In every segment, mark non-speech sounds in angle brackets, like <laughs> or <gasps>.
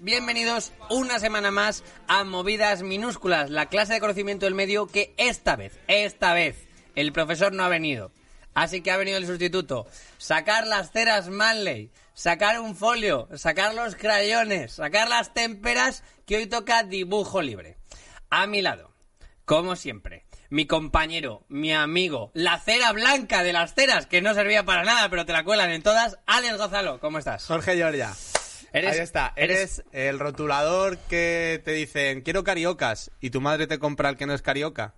Bienvenidos una semana más a Movidas Minúsculas, la clase de conocimiento del medio que esta vez, esta vez, el profesor no ha venido. Así que ha venido el sustituto. Sacar las ceras Manley, sacar un folio, sacar los crayones, sacar las témperas, que hoy toca dibujo libre. A mi lado, como siempre, mi compañero, mi amigo, la cera blanca de las ceras, que no servía para nada, pero te la cuelan en todas, Alex Gonzalo, ¿cómo estás? Jorge Giorgia. Eres- Ahí está. eres- Eres, el rotulador que te dicen, quiero cariocas, y tu madre te compra el que no es carioca.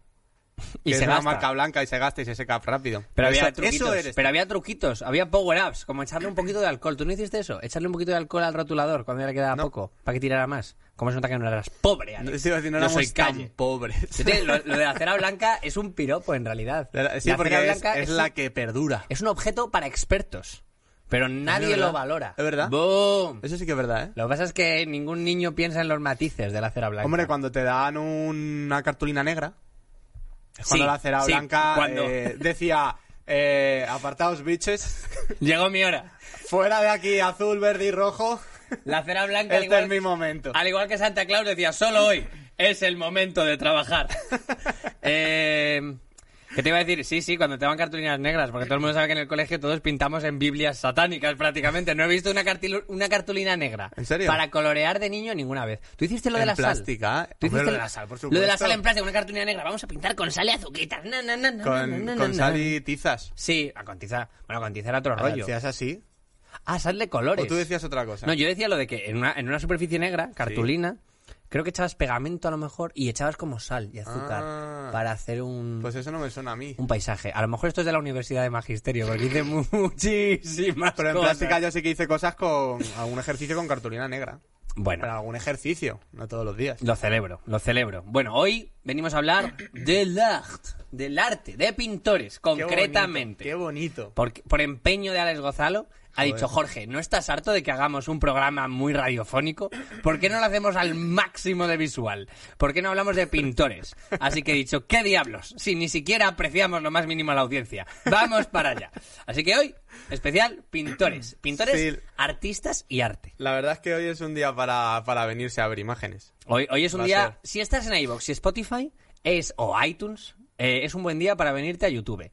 <laughs> Y que se es una gasta. marca blanca y se gasta y se seca rápido. Pero había Eso- truquitos, Eso eres. pero había truquitos, había power-ups, como echarle un poquito de alcohol. ¿Tú no hiciste eso? Echarle un poquito de alcohol al rotulador cuando ya le quedaba No. poco, para que tirara más. ¿Cómo se nota que no eras pobre, No, sí, éramos soy tan pobres. <laughs> Te- lo, lo de la cera blanca es un piropo, en realidad. <laughs> Sí, la porque cera es, blanca es la que perdura. es un objeto para expertos, pero nadie lo valora. ¿Es verdad? ¡Boom! Eso sí que es verdad, ¿eh? Lo que pasa es que ningún niño piensa en los matices de la cera blanca. Hombre, cuando te dan una cartulina negra, es cuando Sí, la cera sí, blanca cuando- eh, decía, eh, apartaos biches, <laughs> Llegó mi hora. fuera de aquí azul, verde y rojo, La cera blanca, este igual, es mi momento. al igual que Santa Claus, decía, solo hoy es el momento de trabajar. <laughs> eh, ¿Qué te iba a decir? Sí, sí, cuando te dan cartulinas negras, porque todo el mundo sabe que en el colegio todos pintamos en Biblias satánicas prácticamente. No he visto una, una cartulina negra. ¿En serio? Para colorear de niño ninguna vez. ¿Tú hiciste lo de En la plástica, sal? ¿Tú hiciste lo de la sal, por Lo de la supuesto. sal en plástico, una cartulina negra. Vamos a pintar con sal y azuquitas. Na, na, na, Con, con sal y tizas. Sí, a con tiza. Bueno, con tiza era otro Ah, rollo. ¿Decías así? Ah, sal de colores. ¿O tú decías otra cosa? No, yo decía lo de que en una, en una superficie negra, cartulina, creo que echabas pegamento a lo mejor y echabas como sal y azúcar Ah. para hacer un, Pues eso no me suena a mí. un paisaje. A lo mejor esto es de la Universidad de Magisterio, porque hice <laughs> muchísimas Pero en cosas. plástica yo sí que hice cosas con algún ejercicio con cartulina negra. Bueno, Pero algún ejercicio, no todos los días. lo celebro, lo celebro. Bueno, hoy venimos a hablar del art, del arte, de pintores, Qué bonito, concretamente. Qué bonito. Por, por empeño de Alex Gozalo, ha dicho, Jorge, ¿no estás harto de que hagamos un programa muy radiofónico? ¿Por qué no lo hacemos al máximo de visual? ¿Por qué no hablamos de pintores? Así que he dicho, ¿qué diablos? Si ni siquiera apreciamos lo más mínimo a la audiencia. Vamos para allá. Así que hoy, especial, pintores. Pintores, Sí. artistas y arte. La verdad es que hoy es un día para, para venirse a ver imágenes. Hoy, hoy es un Va día, si estás en iVoox y Spotify, es, o iTunes, eh, es un buen día para venirte a YouTube.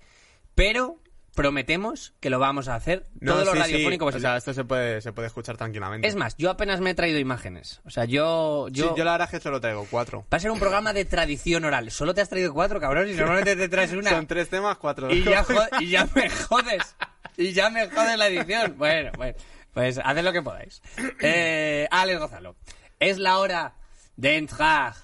Pero prometemos que lo vamos a hacer todo lo sí, radiofónico sí. O sea, esto se puede, se puede escuchar tranquilamente. Es más, yo apenas me he traído imágenes. O sea, yo... Sí, yo... yo la verdad es que solo traigo cuatro. Va a ser un programa de tradición oral. Solo te has traído cuatro, cabrón, y normalmente te traes una. Son tres temas, cuatro. y, ya <laughs> jo- y ya me jodes. Y ya me jodes la edición. Bueno, bueno. Pues haced lo que podáis. Eh, Alex Gonzalo. Es la hora de entrar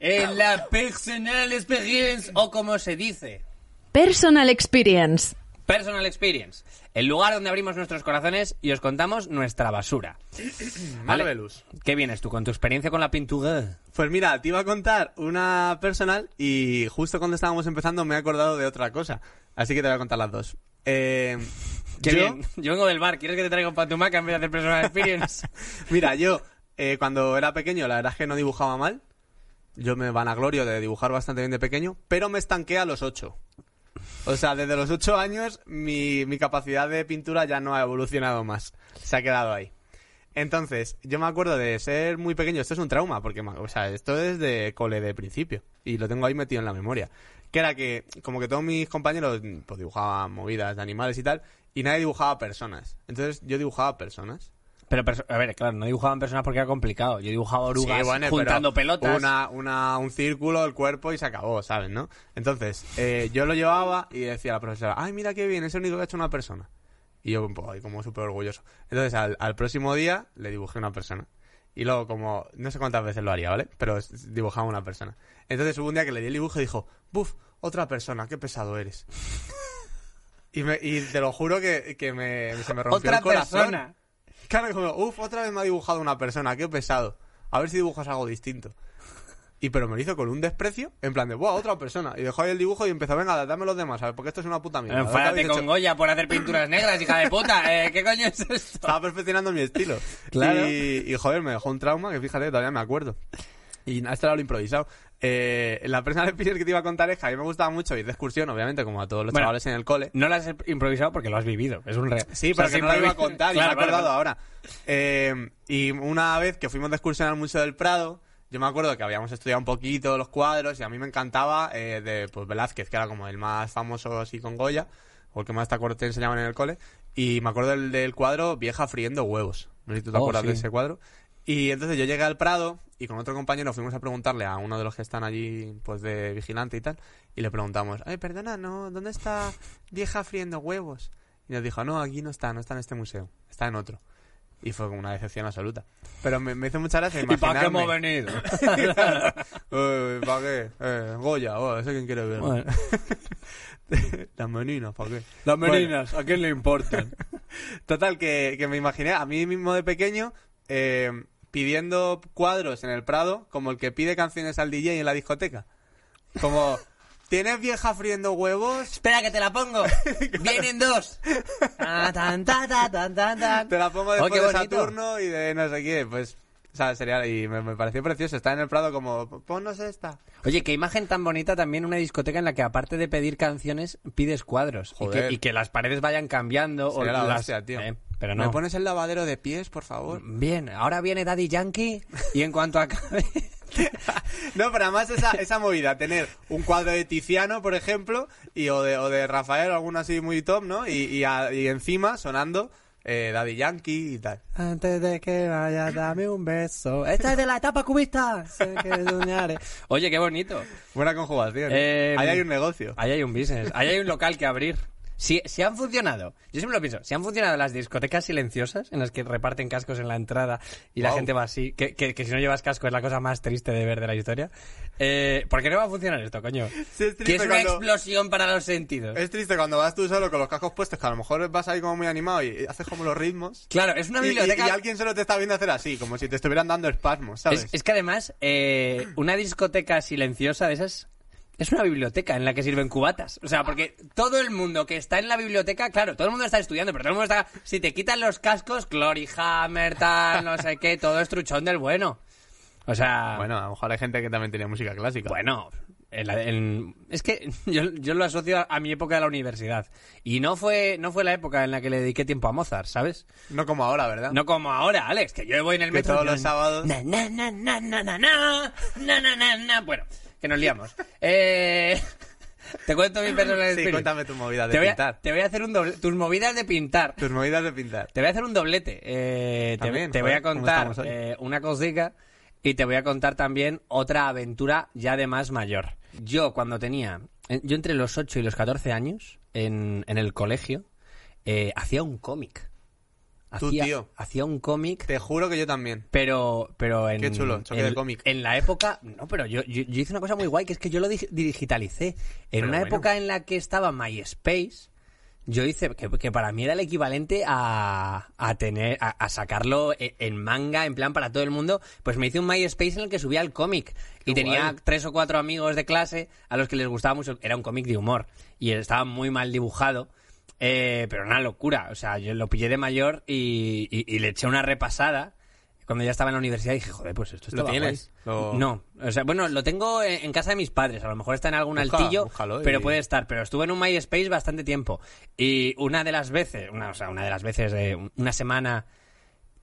en la personal experience, o como se dice, Personal Experience. Personal experience. El lugar donde abrimos nuestros corazones y os contamos nuestra basura. <clears throat> ¿Vale? Marvelous. ¿Qué vienes tú con tu experiencia con la pintura? Pues mira, te iba a contar una personal y justo cuando estábamos empezando me he acordado de otra cosa. Así que te voy a contar las dos. Eh, <laughs> Qué yo- bien. Yo vengo del bar. ¿Quieres que te traiga un patumaca en vez de hacer personal experience? <laughs> Mira, yo eh, cuando era pequeño la verdad es que no dibujaba mal. Yo me vanaglorio de dibujar bastante bien de pequeño, pero me estanqué a los ocho. O sea, desde los ocho años mi, mi capacidad de pintura ya no ha evolucionado más. Se ha quedado ahí. Entonces, yo me acuerdo de ser muy pequeño. Esto es un trauma, porque, o sea, esto es de cole de principio. Y lo tengo ahí metido en la memoria. Que era que, como que todos mis compañeros, pues dibujaban movidas de animales y tal, y nadie dibujaba personas. Entonces, yo dibujaba personas. Pero, a ver, claro, no dibujaban personas porque era complicado. Yo dibujaba orugas Sí, bueno, juntando pelotas. Una, una, un círculo, el cuerpo y se acabó, ¿sabes? ¿no? Entonces, eh, yo lo llevaba y decía a la profesora, ay, mira qué bien, es el único que ha hecho una persona. Y yo, pues, como súper orgulloso. Entonces, al, al próximo día le dibujé una persona. Y luego, como, no sé cuántas veces lo haría, ¿vale? Pero dibujaba una persona. Entonces hubo un día que le di el dibujo y dijo, buf, otra persona, qué pesado eres. <laughs> y, me, y te lo juro que, que me, se me rompió Otra el corazón. persona. Claro, como, uff, otra vez me ha dibujado una persona, qué pesado. A ver si dibujas algo distinto. Y pero me lo hizo con un desprecio, en plan de, ¡buah, otra persona! Y dejó ahí el dibujo y empezó, venga, dame los demás, ¿sabes? Porque esto es una puta mierda. ¿Qué Enfádate con hecho? Goya por hacer pinturas negras, hija de puta. Eh, ¿Qué coño es esto? Estaba perfeccionando mi estilo. Claro. Y, y, joder, me dejó un trauma que fíjate, todavía me acuerdo. Y nada, esto era lo improvisado. Eh, la personal experience que te iba a contar es que a mí me gustaba mucho ir de excursión, obviamente, como a todos los Bueno, chavales en el cole. No lo has improvisado porque lo has vivido. Es un re... Sí, o sea, pero que no lo iba a contar y me he acordado vale, ahora. Eh, y una vez que fuimos de excursión al Museo del Prado, yo me acuerdo que habíamos estudiado un poquito los cuadros y a mí me encantaba eh, de pues, Velázquez, que era como el más famoso así con Goya, o el que más te, acuerdo- te enseñaban en el cole. Y me acuerdo del, del cuadro Vieja friendo huevos. No sé si tú te Oh, acuerdas de ese cuadro. Y entonces yo llegué al Prado y con otro compañero fuimos a preguntarle a uno de los que están allí, pues de vigilante y tal, y le preguntamos, ay, perdona, no, ¿dónde está vieja friendo huevos? Y nos dijo, no, aquí no está, no está en este museo, está en otro. Y fue como una decepción absoluta. Pero me, me hizo mucha gracia <laughs> ¿Y para qué hemos imaginarme... venido? <laughs> ¿Para qué? Eh, Goya, oh, ese quien quiere ver. Bueno. <laughs> Las meninas, ¿para qué? Las Bueno. meninas, ¿a quién le importan? Total, que, que me imaginé a mí mismo de pequeño eh, pidiendo cuadros en el Prado como el que pide canciones al DJ en la discoteca. Como, <laughs> ¿tienes vieja friendo huevos? Espera que te la pongo. <laughs> Vienen dos. Ta, tan, ta, ta, tan, tan, tan. Te la pongo Oh, después qué de. Saturno y de no sé qué. Pues, o sea, sería, y me, me pareció precioso. Está en el Prado como, ponnos esta. Oye, qué imagen tan bonita también una discoteca en la que aparte de pedir canciones, pides cuadros. Y que, y que las paredes vayan cambiando. Sería la las- hostia, tío. Eh, pero ¿Me no. pones el lavadero de pies, por favor? Bien, ahora viene Daddy Yankee y en cuanto acabe... <laughs> No, pero además esa, esa movida, tener un cuadro de Tiziano, por ejemplo, y, o, de, o de Rafael, alguno así muy top, ¿no? Y, y, a- y encima sonando eh, Daddy Yankee y tal. Antes de que vaya, dame un beso. Esta es de la etapa cubista. Sé que soñaré. Oye, qué bonito. Buena conjugación. Eh, Ahí hay un negocio. Ahí hay un business. Ahí hay un local que abrir. Si, si han funcionado, yo siempre lo pienso, si han funcionado las discotecas silenciosas en las que reparten cascos en la entrada y la gente va así, que, que, que si no llevas casco es la cosa más triste de ver de la historia, eh, ¿por qué no va a funcionar esto, coño? Sí, es triste que es una cuando- explosión para los sentidos. Es triste cuando vas tú solo con los cascos puestos, que a lo mejor vas ahí como muy animado y haces como los ritmos. Claro, es una Y- y- biblioteca... Y, alguien solo te está viendo hacer así, como si te estuvieran dando espasmos, ¿sabes? Es, es que además, eh, una discoteca silenciosa de esas es una biblioteca en la que sirven cubatas. O sea, porque todo el mundo que está en la biblioteca, claro, todo el mundo está estudiando, pero todo el mundo está. Si te quitan los cascos, Glory Hammer, tal, no sé qué, todo es truchón del bueno. O sea. Bueno, a lo mejor hay gente que también tenía música clásica. Bueno, en la- en- es que yo, yo lo asocio a mi época de la universidad. Y no fue, no fue la época en la que le dediqué tiempo a Mozart, ¿sabes? No como ahora, ¿verdad? No como ahora, Alex, que yo voy en el Que metro. todos los sábados- Na, na, na, na, na, na, na, na, na, na, na. Bueno, que nos liamos. Eh, <laughs> te cuento mi personal Sí, experience. cuéntame tu movida de te voy, a, pintar. te voy a hacer un doble, tus movidas de pintar. Tus movidas de pintar. Te voy a hacer un doblete. Eh, te voy a joder, ¿cómo contar eh, una cosica y te voy a contar también otra aventura ya de más mayor. Yo cuando tenía, eh, yo entre los 8 y los 14 años en, en el colegio, eh, hacía un cómic. Tú, Hacía, tío. hacía un cómic Te juro que yo también. pero, pero en. Qué chulo, choque en, de cómic. En la época. No, pero yo, yo, yo hice una cosa muy guay, que es que yo lo dig- digitalicé. En Pero una bueno. época en la que estaba MySpace, yo hice. Que, que para mí era el equivalente a, a tener. A, a sacarlo e- en manga, en plan para todo el mundo. Pues me hice un MySpace en el que subía el cómic. Y tenía tres o cuatro amigos de clase a los que les gustaba mucho. Era un cómic de humor. Y estaba muy mal dibujado. Eh, pero una locura. O sea, yo lo pillé de mayor y, y- y le eché una repasada. Cuando ya estaba en la universidad dije, joder, pues esto ¿Lo estaba tienes? Lo- No, o sea, bueno, lo tengo en, en casa de mis padres. A lo mejor está en algún Busca- altillo, y- pero puede estar. Pero estuve en un MySpace bastante tiempo. Y una de las veces, una, o sea, una de las veces de una semana...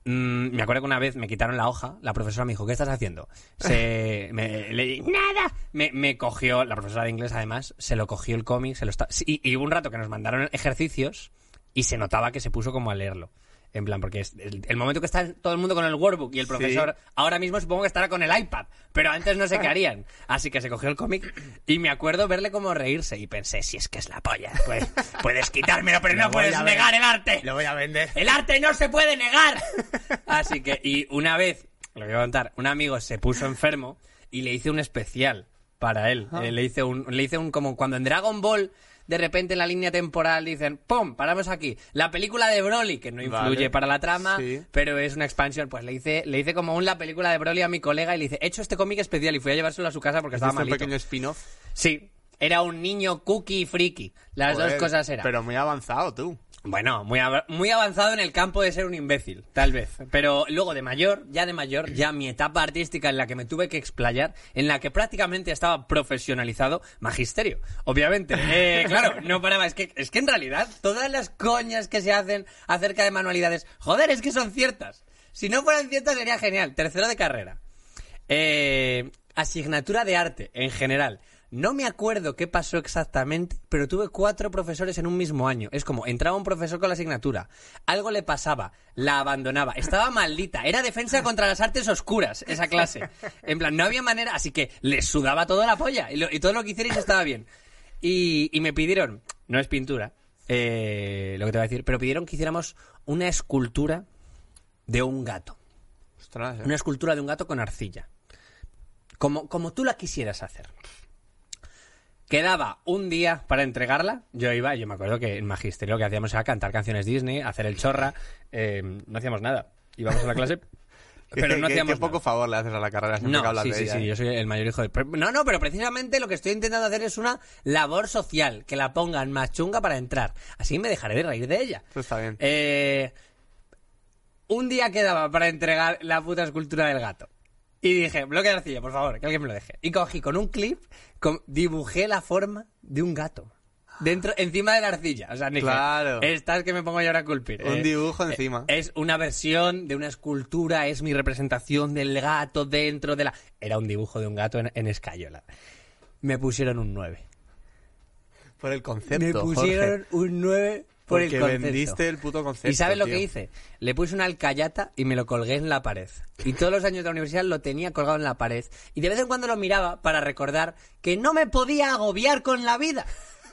mm, me acuerdo que una vez me quitaron la hoja, la profesora me dijo, ¿qué estás haciendo? Se, <laughs> me, le nada. Me, me cogió, la profesora de inglés además, se lo cogió el cómic, se lo está, y, y hubo un rato que nos mandaron ejercicios y se notaba que se puso como a leerlo. En plan, porque es el, el momento que está todo el mundo con el workbook y el profesor ahora mismo supongo que estará con el iPad, pero antes no sé qué harían. Así que se cogió el cómic y me acuerdo verle como reírse y pensé, si es que es la polla, pues puedes quitármelo, pero <laughs> no Lo puedes negar el arte. Lo voy a vender. El arte no se puede negar. Así que, y una vez lo voy a contar. Un amigo se puso enfermo y le hice un especial para él. Ah. Eh, le hice un, le hice un como cuando en Dragon Ball de repente en la línea temporal dicen ¡pum! paramos aquí. La película de Broly que no influye Vale. para la trama, Sí. pero es una expansión. Pues le hice le hice como un la película de Broly a mi colega y le hice he hecho este cómic especial y fui a llevárselo a su casa porque estaba Hiciste un malito. pequeño spin-off. Sí. Era un niño cookie y friki. Las dos cosas eran. Pero muy avanzado, tú. Bueno, muy, av- muy avanzado en el campo de ser un imbécil, tal vez. Pero luego de mayor, ya de mayor, ya mi etapa artística en la que me tuve que explayar, en la que prácticamente estaba profesionalizado, magisterio, obviamente. <laughs> Eh, claro, no paraba. Es que, es que en realidad todas las coñas que se hacen acerca de manualidades, joder, es que son ciertas. Si no fueran ciertas sería genial. Tercero de carrera. Eh, asignatura de arte, en general. No me acuerdo qué pasó exactamente, pero tuve cuatro profesores en un mismo año. Es como, entraba un profesor con la asignatura, algo le pasaba, la abandonaba, estaba maldita, era defensa contra las artes oscuras, esa clase. En plan, no había manera, así que les sudaba toda la polla y, lo- y todo lo que hicierais estaba bien. Y, y me pidieron, no es pintura, eh, lo que te voy a decir, pero pidieron que hiciéramos una escultura de un gato. Ostras, eh. Una escultura de un gato con arcilla. Como, como tú la quisieras hacer. Quedaba un día para entregarla. Yo iba, yo me acuerdo que en magisterio lo que hacíamos era cantar canciones Disney, hacer el chorra. eh, no hacíamos nada. Íbamos a la clase, <laughs> pero ¿Qué- no qué- hacíamos Qué poco nada. favor le haces a la carrera siempre que No, hablas sí, de sí, ella, sí, ¿eh? yo soy el mayor hijo de... No, no, pero precisamente lo que estoy intentando hacer es una labor social, que la pongan más chunga para entrar. Así me dejaré de reír de ella. Eso está bien. Eh, un día quedaba para entregar la puta escultura del gato. Y dije, bloque de arcilla, por favor, que alguien me lo deje. Y cogí con un clip, con- dibujé la forma de un gato. Dentro, encima de la arcilla. O sea, dije, Claro. Estas que me pongo yo ahora a culpir. Un Eh, dibujo encima. Es una versión de una escultura, es mi representación del gato dentro de la... Era un dibujo de un gato en, en escayola. Me pusieron un 9. Por el concepto, Me pusieron Jorge. un 9 por el Porque concepto. vendiste el puto concepto, ¿Y sabes lo tío. que hice? Le puse una alcayata y me lo colgué en la pared. Y todos los años de la universidad lo tenía colgado en la pared. Y de vez en cuando lo miraba para recordar que no me podía agobiar con la vida.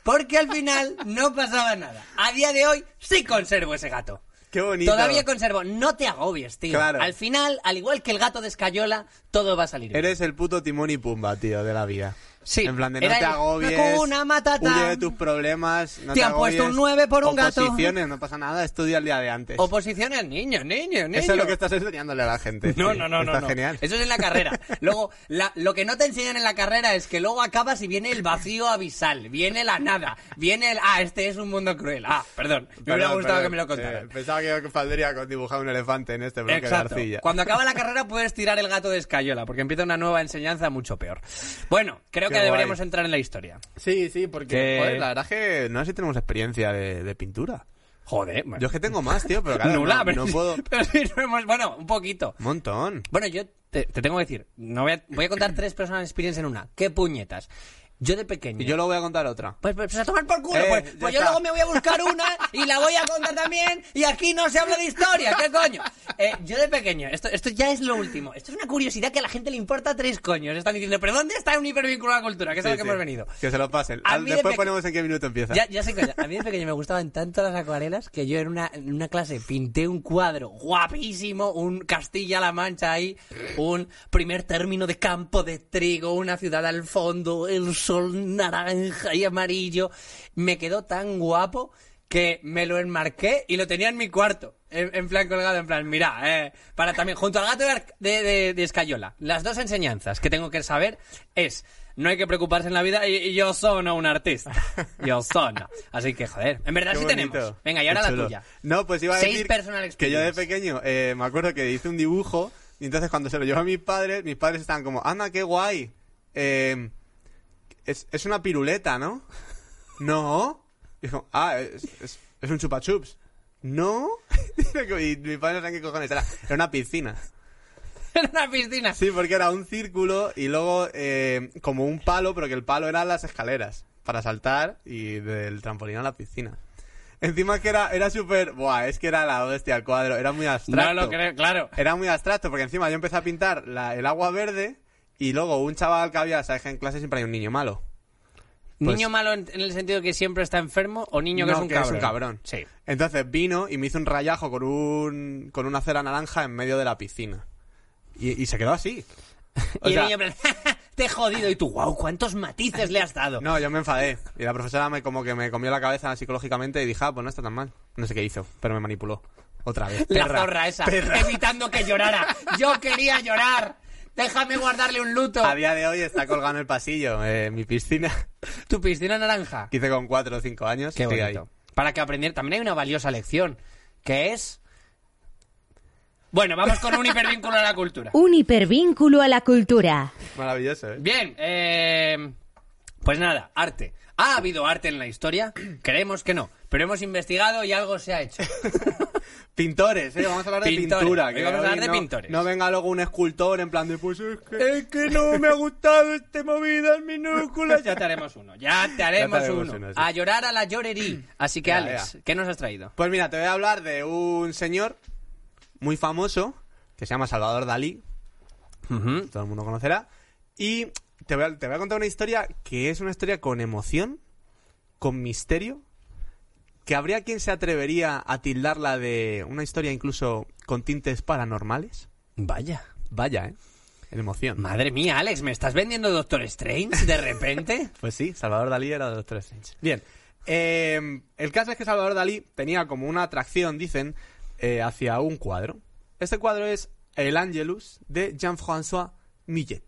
Porque al final no pasaba nada. A día de hoy sí conservo ese gato. Qué bonito. Todavía conservo. No te agobies, tío. Claro. Al final, al igual que el gato de Escayola, todo va a salir. bien. Eres el puto Timón y Pumba, tío, de la vida. Sí, En plan de no era te agobies. Hakuna Matata. Huye de tus problemas. No Te te, han puesto agobies. un nueve por un gato. Oposiciones, no pasa nada. Estudia el día de antes. Oposiciones, niños, niños, niños. Eso es lo que estás enseñándole a la gente. No, Sí, no, no, no. Está no. genial. Eso es en la carrera. <laughs> Luego, la- lo que no te enseñan en la carrera es que luego acabas y viene el vacío abisal, viene la nada, viene el, ah, este es un mundo cruel. Ah, perdón, me hubiera gustado perdón. que me lo contaran. Eh, pensaba que valdría con dibujar un elefante en este bloque Exacto. de arcilla. Cuando acaba la carrera puedes tirar el gato de escayola, porque empieza una nueva enseñanza mucho peor. Bueno, creo Qué que deberíamos guay. entrar en la historia. Sí, sí, porque Que- joder, la verdad es que no sé si tenemos experiencia de, de pintura. Joder, bueno. Yo es que tengo más, tío, pero claro, Nula, no, pero, no sí- puedo... <laughs> pero sí, no hemos- bueno, un poquito. Un montón. Bueno, yo te, te tengo que decir, no voy a, voy a contar tres personal experience en una. ¿Qué puñetas? Yo de pequeño. Y yo lo voy a contar otra. Pues, pues a tomar por culo. Eh, pues pues yo está. luego me voy a buscar una y la voy a contar también. Y aquí no se habla de historia. ¿Qué coño? Eh, yo de pequeño, esto, esto ya es lo último. Esto es una curiosidad que a la gente le importa tres coños. Están diciendo, ¿pero dónde está un hipervínculo a la cultura? Que es a Sí, lo que sí. hemos venido. Que se lo pasen. A Al- de Después peque- ponemos en qué minuto empieza. Ya, ya sé que a mí de pequeño me gustaban tanto las acuarelas que yo en una, en una clase pinté un cuadro guapísimo, un Castilla-La Mancha ahí, un primer término de campo de trigo, una ciudad al fondo, el sol naranja y amarillo. Me quedó tan guapo que me lo enmarqué y lo tenía en mi cuarto. En, en plan colgado, en plan, mira, eh, para también, junto al gato de, de, de- Escayola. Las dos enseñanzas que tengo que saber es, no hay que preocuparse en la vida y, y yo soy un artista. Yo soy. Así que, joder, en verdad Qué sí bonito. tenemos. Venga, y ahora la tuya. No, pues iba a Seis decir personal que yo de pequeño eh, me acuerdo que hice un dibujo y entonces cuando se lo llevó a mis padres, mis padres estaban como, anda, qué guay. Eh, es, es una piruleta, ¿no? No. Y dijo, ah, es, es, es un chupa chups. No. <laughs> y mis padres no saben qué cojones era. Era una piscina. <laughs> En una piscina. Sí, porque era un círculo y luego eh, como un palo, pero que el palo eran las escaleras para saltar y del trampolín a la piscina. Encima que era, era súper... Buah, es que era la hostia el cuadro, era muy abstracto. No lo creo, claro. Era muy abstracto porque encima yo empecé a pintar la- el agua verde y luego un chaval que había, sabes que en clase siempre hay un niño malo. Pues- ¿Niño malo en, en el sentido que siempre está enfermo o niño que No, es un que es cabrón? un cabrón. Sí. Entonces vino y me hizo un rayajo con un con una cera naranja en medio de la piscina. Y, y se quedó así. <laughs> O y el sea, niño en plan, <laughs> te he jodido. Y tú, wow, ¿cuántos matices le has dado? No, yo me enfadé. Y la profesora me como que me comió la cabeza psicológicamente y dije, ah, pues no está tan mal. No sé qué hizo, pero me manipuló. Otra vez. La Perra. zorra esa, evitando que llorara. Yo quería llorar. Déjame guardarle un luto. A día de hoy está colgado en el pasillo, eh, mi piscina, Tu piscina naranja. hice con 4 o 5 años. Qué bonito. ahí. Para que aprendiera. También hay una valiosa lección, que es... Bueno, vamos con un hipervínculo a la cultura. <laughs> Un hipervínculo a la cultura. Maravilloso, ¿eh? Bien, eh, pues nada, arte. ¿Ha habido arte en la historia? <clears throat> Creemos que no, pero hemos investigado y algo se ha hecho. <laughs> Pintores, ¿eh? Vamos a hablar de Pintores. pintura. Que vamos a hablar de no- pintores. No venga luego un escultor en plan de, pues es que... Es que no me ha gustado este movidas minúsculas. Ya te haremos uno, ya te haremos, Ya te haremos uno. uno, sí. A llorar a la llorerí. Así que, Ya, Alex, ya. ¿qué nos has traído? Pues mira, te voy a hablar de un señor muy famoso que se llama Salvador Dalí. Todo el mundo conocerá. Y te voy, a, te voy a contar una historia que es una historia con emoción, con misterio, que habría quien se atrevería a tildarla de una historia incluso con tintes paranormales. Vaya. Vaya, ¿eh? En emoción. Madre mía, Alex, ¿me estás vendiendo Doctor Strange de repente? <laughs> Pues sí, Salvador Dalí era tres Strange. Bien. eh, el caso es que Salvador Dalí tenía como una atracción, dicen, eh, hacia un cuadro. Este cuadro es El Angelus de Jean-François Millet.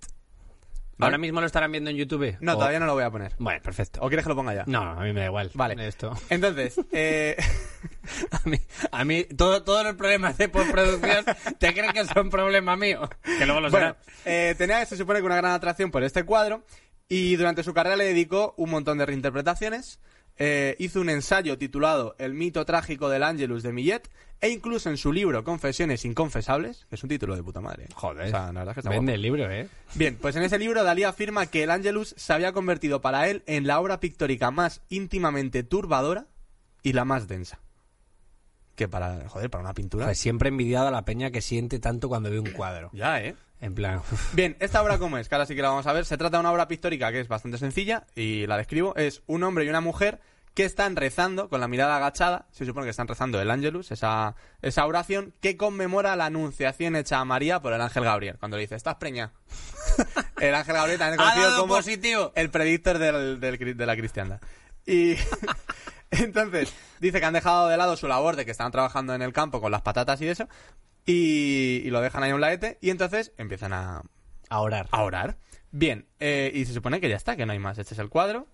¿Ahora mismo lo estarán viendo en YouTube? No, O- todavía no lo voy a poner. Bueno, perfecto. ¿O quieres que lo ponga ya? No, a mí me da igual. Vale. Esto. <laughs> Entonces, eh, <laughs> A mí, a mí todo- todos los problemas de postproducción te creen que son problema mío. Que luego lo bueno, eh, tenía, se supone que una gran atracción por este cuadro y durante su carrera le dedicó un montón de reinterpretaciones. Eh, hizo un ensayo titulado El mito trágico del Angelus de Millet e incluso en su libro Confesiones inconfesables, que es un título de puta madre. ¿eh? Joder. O sea, la verdad es que está Vende guapo. el libro, ¿eh? Bien, pues en ese libro Dalí afirma que el Angelus se había convertido para él en la obra pictórica más íntimamente turbadora y la más densa. Que para, joder, para una pintura. Pues siempre envidiado a la peña que siente tanto cuando ve un cuadro. ya, ¿eh? En plan... Bien, esta obra cómo es, que ahora sí que la vamos a ver. Se trata de una obra pictórica que es bastante sencilla y la describo. Es un hombre y una mujer que están rezando con la mirada agachada. Se supone que están rezando el Angelus, esa, esa oración que conmemora la anunciación hecha a María por el ángel Gabriel. Cuando le dice, estás preña. <laughs> el ángel Gabriel también Ha conocido dado como positivo. el predictor del, del cri- de la cristiandad. Y <laughs> entonces dice que han dejado de lado su labor de que están trabajando en el campo con las patatas y eso. Y, y lo dejan ahí a un laete. Y entonces empiezan a, A orar. a orar. Bien, eh, y se supone que ya está, que no hay más. Este es el cuadro.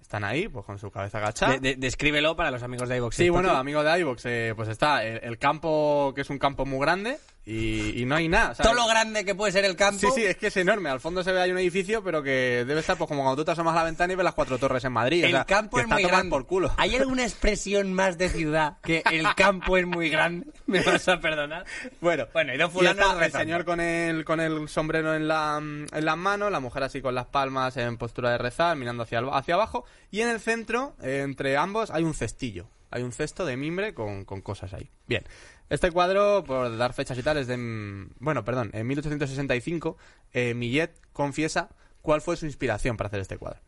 Están ahí, pues con su cabeza agachada. De- de- descríbelo para los amigos de iVox. Sí, bueno, amigo de iVox, eh, pues está el, el campo, que es un campo muy grande, y, y no hay nada. Todo lo grande que puede ser el campo. Sí, sí, es que es enorme. Al fondo se ve ahí un edificio, pero que debe estar pues como cuando tú te asomas a la ventana y ves las cuatro torres en Madrid. o El sea, campo que es está muy grande. por culo. ¿Hay alguna expresión más de ciudad que el campo es muy grande? <laughs> ¿Me vas a perdonar? Bueno, Bueno, y dos fulanos el señor con el, con el sombrero en, la, en las manos, la mujer así con las palmas en postura de rezar, mirando hacia, hacia abajo, y en el centro, eh, entre ambos, hay un cestillo. Hay un cesto de mimbre con, con cosas ahí. Bien, este cuadro, por dar fechas y tal, es de... mm, Bueno, perdón, en 1865, eh, Millet confiesa cuál fue su inspiración para hacer este cuadro.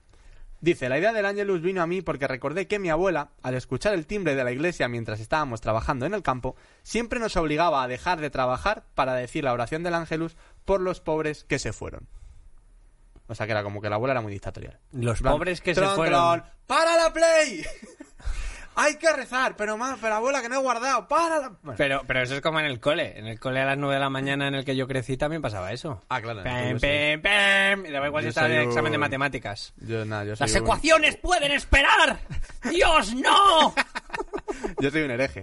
Dice, la idea del Angelus vino a mí porque recordé que mi abuela, al escuchar el timbre de la iglesia mientras estábamos trabajando en el campo, siempre nos obligaba a dejar de trabajar para decir la oración del Angelus por los pobres que se fueron. O sea que era como que la abuela era muy dictatorial. Los Plan, pobres que se fueron. tron, ¡Para la play! Hay que rezar, pero más, pero abuela que no he guardado, para la... Bueno. Pero, pero eso es como en el cole. En el cole a las 9 de la mañana en el que yo crecí también pasaba eso. Ah, claro. Pem, pem, pem. Y daba igual si estaba en examen de matemáticas. Yo, nada, yo soy ¡Las un- ecuaciones pueden esperar! ¡Dios, no! <laughs> Yo soy un hereje.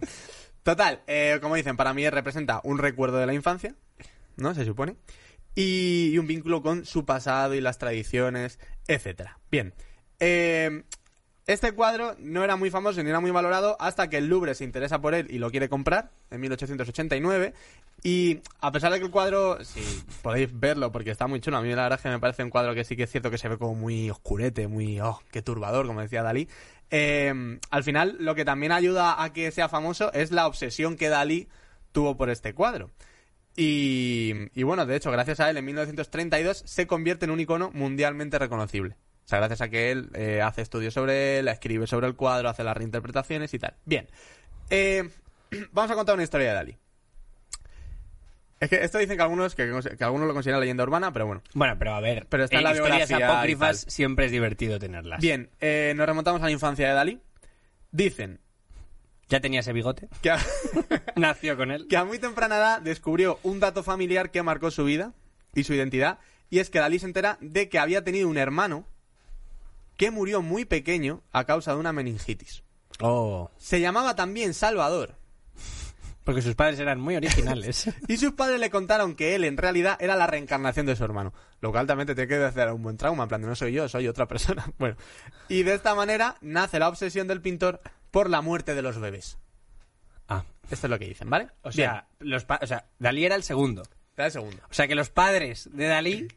Total, eh, como dicen, para mí representa un recuerdo de la infancia, ¿no? Se supone. Y, y un vínculo con su pasado y las tradiciones, etcétera. Bien. Eh, este cuadro no era muy famoso ni era muy valorado hasta que el Louvre se interesa por él y lo quiere comprar en 1889. Y a pesar de que el cuadro, si podéis verlo porque está muy chulo, a mí la verdad es que me parece un cuadro que sí que es cierto que se ve como muy oscurete, muy, oh, qué turbador, como decía Dalí. Eh, al final, lo que también ayuda a que sea famoso es la obsesión que Dalí tuvo por este cuadro. Y, y bueno, de hecho, gracias a él, en 1932 se convierte en un icono mundialmente reconocible. O sea, gracias a que él eh, hace estudios sobre él, escribe sobre el cuadro, hace las reinterpretaciones y tal. Bien. Eh, <clears throat> vamos a contar una historia de Dalí. Es que esto dicen que algunos, que, que algunos lo consideran leyenda urbana, pero bueno. Bueno, pero a ver, Pero está en la historias apócrifas siempre es divertido tenerlas. Bien, eh, nos remontamos a la infancia de Dalí. Dicen ¿Ya tenía ese bigote? <laughs> que a, <laughs> Nació con él. que a muy temprana edad descubrió un dato familiar que marcó su vida y su identidad, y es que Dalí se entera de que había tenido un hermano que murió muy pequeño a causa de una meningitis. Oh, Se llamaba también Salvador, porque sus padres eran muy originales. <laughs> y sus padres le contaron que él en realidad era la reencarnación de su hermano, lo cual también te tiene que hacer un buen trauma, en plan de no soy yo, soy otra persona. <laughs> Bueno, y de esta manera nace la obsesión del pintor por la muerte de los bebés. ah, Esto es lo que dicen, ¿vale? o sea, los pa- o sea, Dalí era el segundo. Espera un segundo. O sea, que los padres de Dalí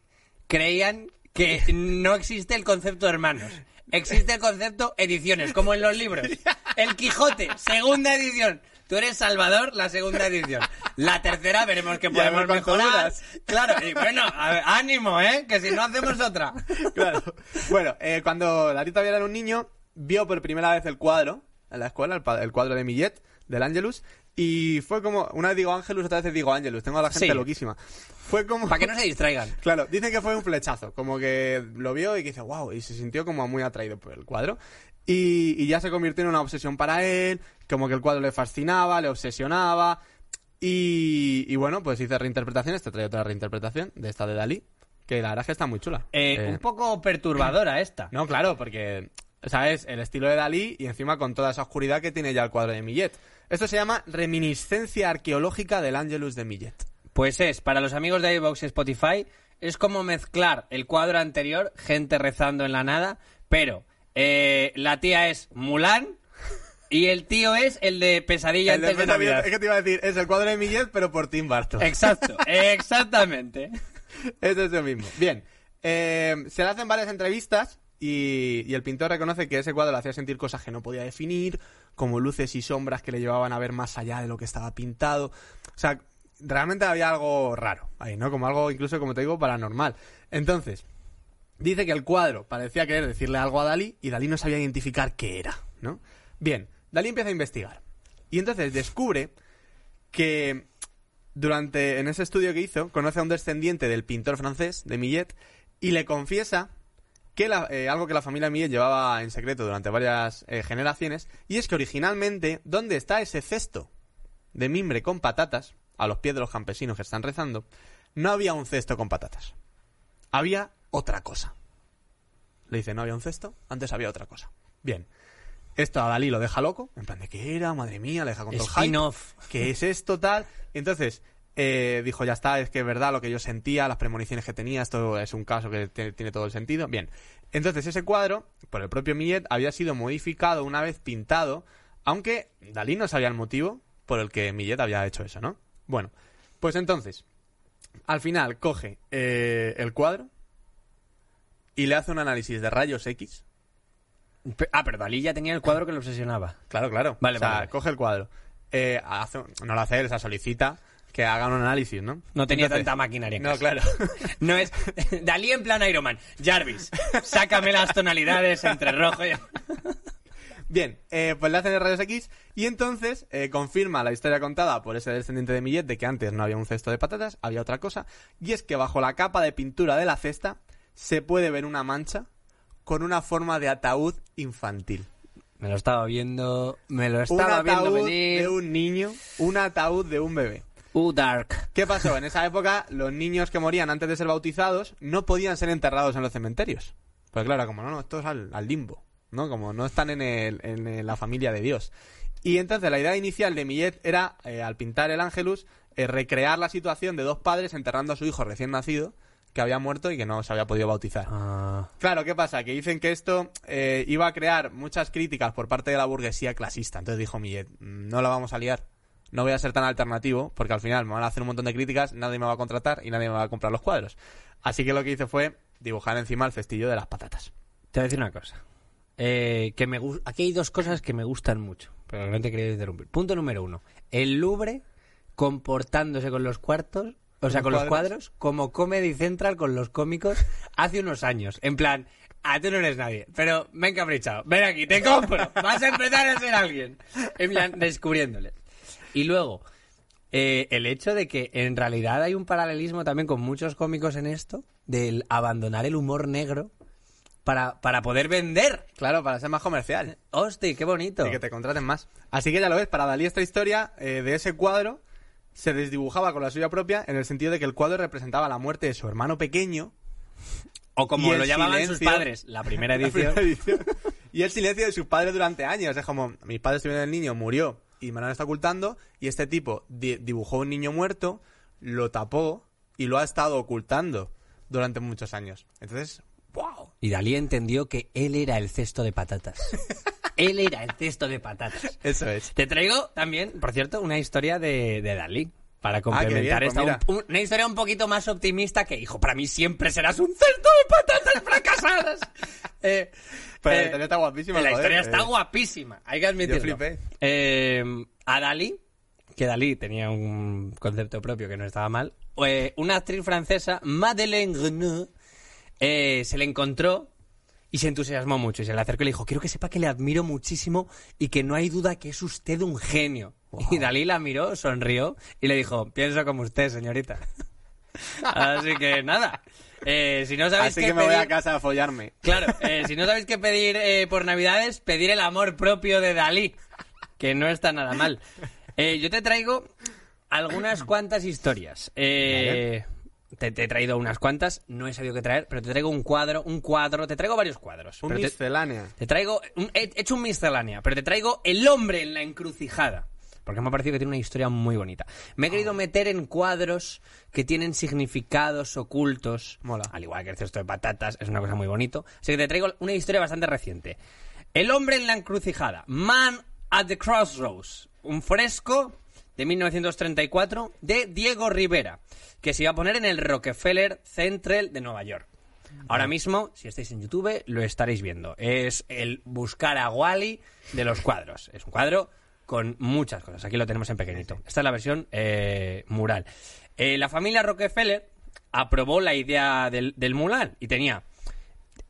creían que no existe el concepto de hermanos. Existe el concepto ediciones, como en los libros. El Quijote, segunda edición. Tú eres Salvador, la segunda edición. La tercera veremos que podemos mejorar. Claro, y bueno, a ver, ánimo, ¿eh? Que si no hacemos otra. Claro. Bueno, eh, cuando Dalí todavía era un niño, vio por primera vez el cuadro en la escuela, el, el cuadro de Millet, del Angelus, y fue como, una vez digo Angelus, otra vez digo Angelus, tengo a la gente Sí. loquísima. Fue como... Para que no se distraigan. <laughs> Claro, dicen que fue un flechazo, como que lo vio y que dice, wow, y se sintió como muy atraído por el cuadro. Y, y ya se convirtió en una obsesión para él, como que el cuadro le fascinaba, le obsesionaba. Y, y bueno, pues hice reinterpretaciones, te traigo otra reinterpretación de esta de Dalí, que la verdad es que está muy chula. Eh, Eh, Un poco perturbadora esta. no, claro, porque, ¿sabes? El estilo de Dalí y encima con toda esa oscuridad que tiene ya el cuadro de Millet. Esto se llama reminiscencia arqueológica del Angelus de Millet. Pues es, para los amigos de iVox y Spotify, es como mezclar el cuadro anterior, gente rezando en la nada, pero eh, la tía es Mulan y el tío es el de Pesadilla El antes de Pesadilla- Navidad. es que te iba a decir, es el cuadro de Millet, pero por Tim Burton. Exacto, <laughs> exactamente. es eso mismo. Bien, eh, se le hacen varias entrevistas y, el pintor reconoce que ese cuadro le hacía sentir cosas que no podía definir, como luces y sombras que le llevaban a ver más allá de lo que estaba pintado. O sea, realmente había algo raro ahí, ¿no? Como algo, incluso, como te digo, paranormal. Entonces, dice que el cuadro parecía querer decirle algo a Dalí y Dalí no sabía identificar qué era, ¿no? Bien, Dalí empieza a investigar. Y entonces descubre que durante en ese estudio que hizo conoce a un descendiente del pintor francés de Millet y le confiesa que la- eh, algo que la familia Millet llevaba en secreto durante varias eh, generaciones y es que originalmente dónde está ese cesto de mimbre con patatas a los pies de los campesinos que están rezando no había un cesto con patatas. Había otra cosa. Le dice no había un cesto antes había otra cosa bien. Esto a Dalí lo deja loco en plan de qué era madre mía le deja con todo el hype. ¿qué es esto tal? Entonces, eh, dijo, ya está, es que es verdad lo que yo sentía, las premoniciones que tenía, esto es un caso que tiene todo el sentido. Bien, entonces ese cuadro, por el propio Millet, había sido modificado una vez pintado, aunque Dalí no sabía el motivo por el que Millet había hecho eso, ¿no? Bueno, pues entonces, al final coge eh, el cuadro y le hace un análisis de rayos X. Ah, pero Dalí ya tenía el cuadro que lo obsesionaba. Claro, claro. Vale, o sea, vale, vale. coge el cuadro. Eh, hace- no lo hace él, o sea, solicita que hagan un análisis, ¿no? No tenía Entonces- tanta maquinaria. en No, casa. claro. <laughs> No es Dalí en plan Iron Man. Jarvis, sácame las tonalidades entre rojo y... <laughs> Bien, eh, pues le hacen el rayos X y entonces eh, confirma la historia contada por ese descendiente de Millet de que antes no había un cesto de patatas, había otra cosa, y es que bajo la capa de pintura de la cesta se puede ver una mancha con una forma de ataúd infantil. Me lo estaba viendo, me lo Un estaba viendo ataúd venir. de un niño, un ataúd de un bebé. Uh, dark. ¿Qué pasó? En esa época, los niños que morían antes de ser bautizados no podían ser enterrados en los cementerios. Pues claro, como no, no, esto es al, al limbo, ¿no? Como no están en, el- en la familia de Dios. Y entonces la idea inicial de Millet era, eh, al pintar el Ángelus, eh, recrear la situación de dos padres enterrando a su hijo recién nacido, que había muerto y que no se había podido bautizar. Ah, Claro, ¿qué pasa? Que dicen que esto eh, iba a crear muchas críticas por parte de la burguesía clasista. Entonces dijo Millet, "Mm, no la vamos a liar. No voy a ser tan alternativo, porque al final me van a hacer un montón de críticas, nadie me va a contratar y nadie me va a comprar los cuadros. Así que lo que hice fue dibujar encima el cestillo de las patatas. te voy a decir una cosa. Eh, que me Aquí hay dos cosas que me gustan mucho, pero no te quería interrumpir. Punto número uno. El Louvre comportándose con los cuartos, o sea, ¿Los con los cuadros? como Comedy Central con los cómicos hace unos años. En plan, ah, tú no eres nadie, pero me he encaprichado. Ven aquí, te compro. Vas a empezar a ser alguien. En plan, descubriéndole. Y luego, eh, el hecho de que en realidad hay un paralelismo también con muchos cómicos en esto, del abandonar el humor negro para, para poder vender. Claro, para ser más comercial. Hostia, qué bonito. Y que te contraten más. Así que ya lo ves, para Dalí esta historia eh, de ese cuadro se desdibujaba con la suya propia en el sentido de que el cuadro representaba la muerte de su hermano pequeño. O como lo llamaban sus padres, la primera <laughs> la edición. primera edición. y el silencio de sus padres durante años. Es como, mis padres tuvieron el niño, murió y han estado ocultando. Y este tipo di- dibujó un niño muerto, lo tapó y lo ha estado ocultando durante muchos años. Entonces, wow. Y Dalí entendió que él era el cesto de patatas. <laughs> él era el cesto de patatas. Eso es. Te traigo también, por cierto, una historia de, de Dalí. Para complementar bien, esta, pues un- un- una historia un poquito más optimista que, hijo, para mí siempre serás un cesto de patatas fracasadas. <laughs> Eh, Pero la eh, historia está guapísima, La historia está eh. guapísima, hay que admitirlo. flipé. Eh, a Dalí, que Dalí tenía un concepto propio que no estaba mal, eh, una actriz francesa, Madeleine Renaud, eh, se le encontró y se entusiasmó mucho y se le acercó y le dijo, quiero que sepa que le admiro muchísimo y que no hay duda que es usted un genio. Y Dalí la miró, sonrió y le dijo, pienso como usted, señorita. <laughs> Así que nada, eh, si no sabéis Así qué que me voy pedir- a casa a follarme. Claro, eh, si no sabéis qué pedir eh, por Navidades, pedir el amor propio de Dalí, que no está nada mal. Yo te traigo algunas cuantas historias. Eh, te, te he traído unas cuantas, no he sabido qué traer, pero te traigo un cuadro, un cuadro, te traigo varios cuadros. Un te- miscelánea. te traigo, un- he hecho un miscelánea, pero te traigo el hombre en la encrucijada. Porque me ha parecido que tiene una historia muy bonita. Me he Ah. querido meter en cuadros que tienen significados ocultos. Mola. Al igual que el cesto de patatas, es una cosa muy bonito. Así que te traigo una historia bastante reciente. El hombre en la encrucijada. Man at the Crossroads. Un fresco de 1934 de Diego Rivera, que se iba a poner en el Rockefeller Central de Nueva York. Ahora mismo, si estáis en YouTube, lo estaréis viendo. Es el buscar a Wally de los cuadros. Es un cuadro con muchas cosas. Aquí lo tenemos en pequeñito. Esta es la versión eh, mural. Eh, la familia Rockefeller aprobó la idea del, del mural y tenía...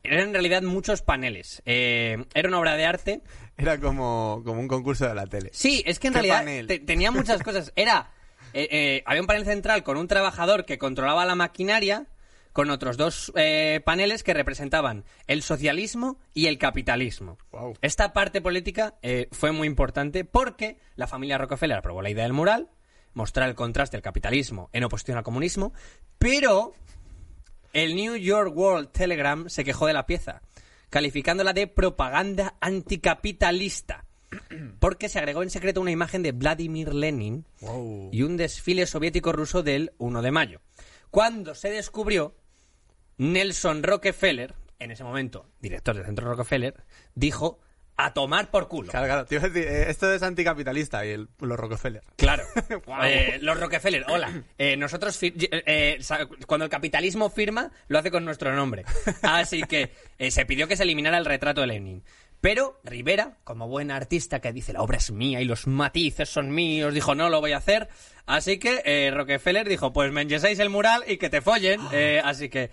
Eran en realidad muchos paneles. Eh, era una obra de arte Era como, como un concurso de la tele. Sí, es que en ¿Qué realidad te- tenía muchas cosas. Era. <laughs> eh, eh, había un panel central con un trabajador que controlaba la maquinaria, con otros dos eh, paneles que representaban el socialismo y el capitalismo. Esta parte política eh, fue muy importante porque la familia Rockefeller aprobó la idea del mural, mostrar el contraste del capitalismo en oposición al comunismo, pero el New York World Telegram se quejó de la pieza, calificándola de propaganda anticapitalista. <clears throat> Porque se agregó en secreto una imagen de Vladimir Lenin y un desfile soviético ruso del 1 de mayo. Cuando se descubrió, Nelson Rockefeller, en ese momento director del centro Rockefeller, dijo a tomar por culo. Claro, claro. Te iba a decir, eh, esto es anticapitalista y el, los Rockefeller. Claro. <laughs> Eh, los Rockefeller, hola. Eh, nosotros, eh, cuando el capitalismo firma, lo hace con nuestro nombre. <laughs> Así que se pidió que se eliminara el retrato de Lenin. Pero Rivera, como buen artista que dice la obra es mía y los matices son míos, dijo no lo voy a hacer. Así que eh, Rockefeller dijo pues me enyesáis el mural y que te follen. <gasps> Eh, así que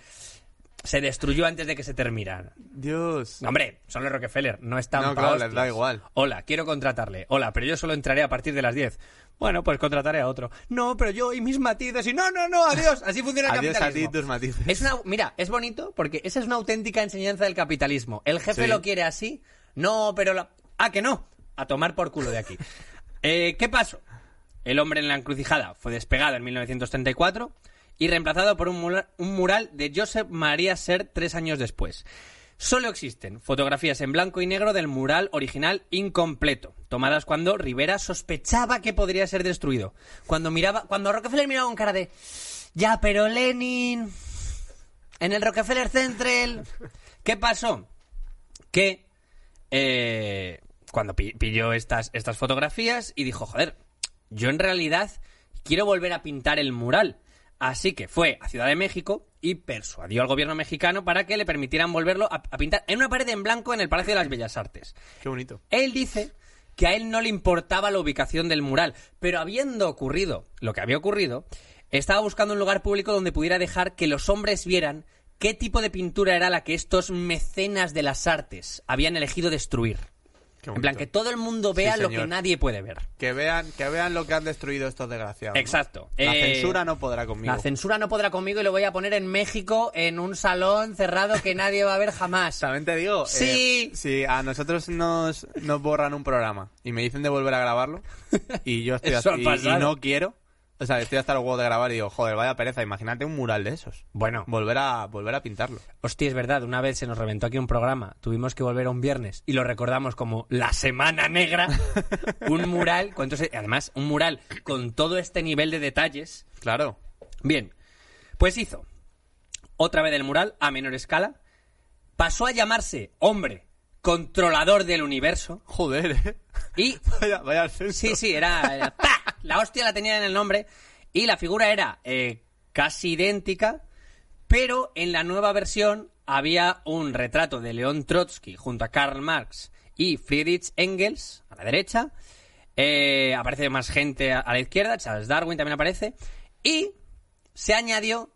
se destruyó antes de que se terminara. Dios. Hombre, son los Rockefeller, no están No, claro, les da igual. Hola, quiero contratarle. Hola, pero yo solo entraré a partir de las 10. Bueno, pues contrataré a otro. No, pero yo y mis matices y no, no, no, adiós. Así funciona el Adiós a ti capitalismo. y tus matices. Es una, mira, es bonito porque esa es una auténtica enseñanza del capitalismo. El jefe Sí. lo quiere así. No, pero la... Ah, que no. A tomar por culo de aquí. <laughs> Eh, ¿Qué pasó? El hombre en la encrucijada fue despegado en 1934 y reemplazado por un mural, un mural de Josep María Ser tres años después. Solo existen fotografías en blanco y negro del mural original incompleto, tomadas cuando Rivera sospechaba que podría ser destruido. Cuando miraba, cuando Rockefeller miraba con cara de ya, pero Lenin en el Rockefeller Central. ¿Qué pasó? Que eh, cuando pi- pilló estas, estas fotografías y dijo, joder, yo en realidad quiero volver a pintar el mural. Así que fue a Ciudad de México y persuadió al gobierno mexicano para que le permitieran volverlo a, a pintar en una pared en blanco en el Palacio de las Bellas Artes. Qué bonito. Él dice que a él no le importaba la ubicación del mural, pero habiendo ocurrido lo que había ocurrido, estaba buscando un lugar público donde pudiera dejar que los hombres vieran qué tipo de pintura era la que estos mecenas de las artes habían elegido destruir. En plan, que todo el mundo vea Sí, lo que nadie puede ver. Que vean, que vean lo que han destruido estos desgraciados. ¿no? Exacto. La Eh, censura no podrá conmigo. La censura no podrá conmigo y lo voy a poner en México en un salón cerrado que nadie va a ver jamás. <laughs> También te digo, eh, Sí. si a nosotros nos, nos borran un programa y me dicen de volver a grabarlo y yo estoy <laughs> así, y, y no quiero, o sea, estoy hasta el huevo de grabar y digo, joder, vaya pereza, imagínate un mural de esos. Bueno, Volver a, volver a pintarlo. hostia, es verdad, una vez se nos reventó aquí un programa, tuvimos que volver a un viernes y lo recordamos como la Semana Negra, <laughs> un mural, ¿cuántos e- además, un mural con todo este nivel de detalles. Claro. Bien, pues hizo otra vez el mural a menor escala, pasó a llamarse hombre controlador del universo Joder, eh. y <laughs> Vaya, vaya ascenso. Sí, sí, era, era- ¡pa! La hostia la tenía en el nombre. Y la figura era eh, casi idéntica, pero en la nueva versión había un retrato de León Trotsky junto a Karl Marx y Friedrich Engels a la derecha. Eh, aparece más gente a, a la izquierda, Charles Darwin también aparece. Y se añadió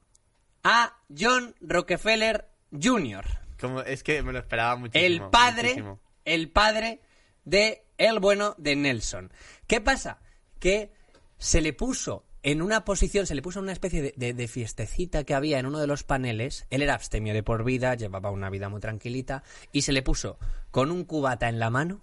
a John Rockefeller Jr., Como, es que me lo esperaba muchísimo. el padre, muchísimo. el padre de el bueno de Nelson. ¿Qué pasa? Que se le puso en una posición, se le puso en una especie de, de- de fiestecita que había en uno de los paneles. Él era abstemio de por vida, llevaba una vida muy tranquilita, y se le puso con un cubata en la mano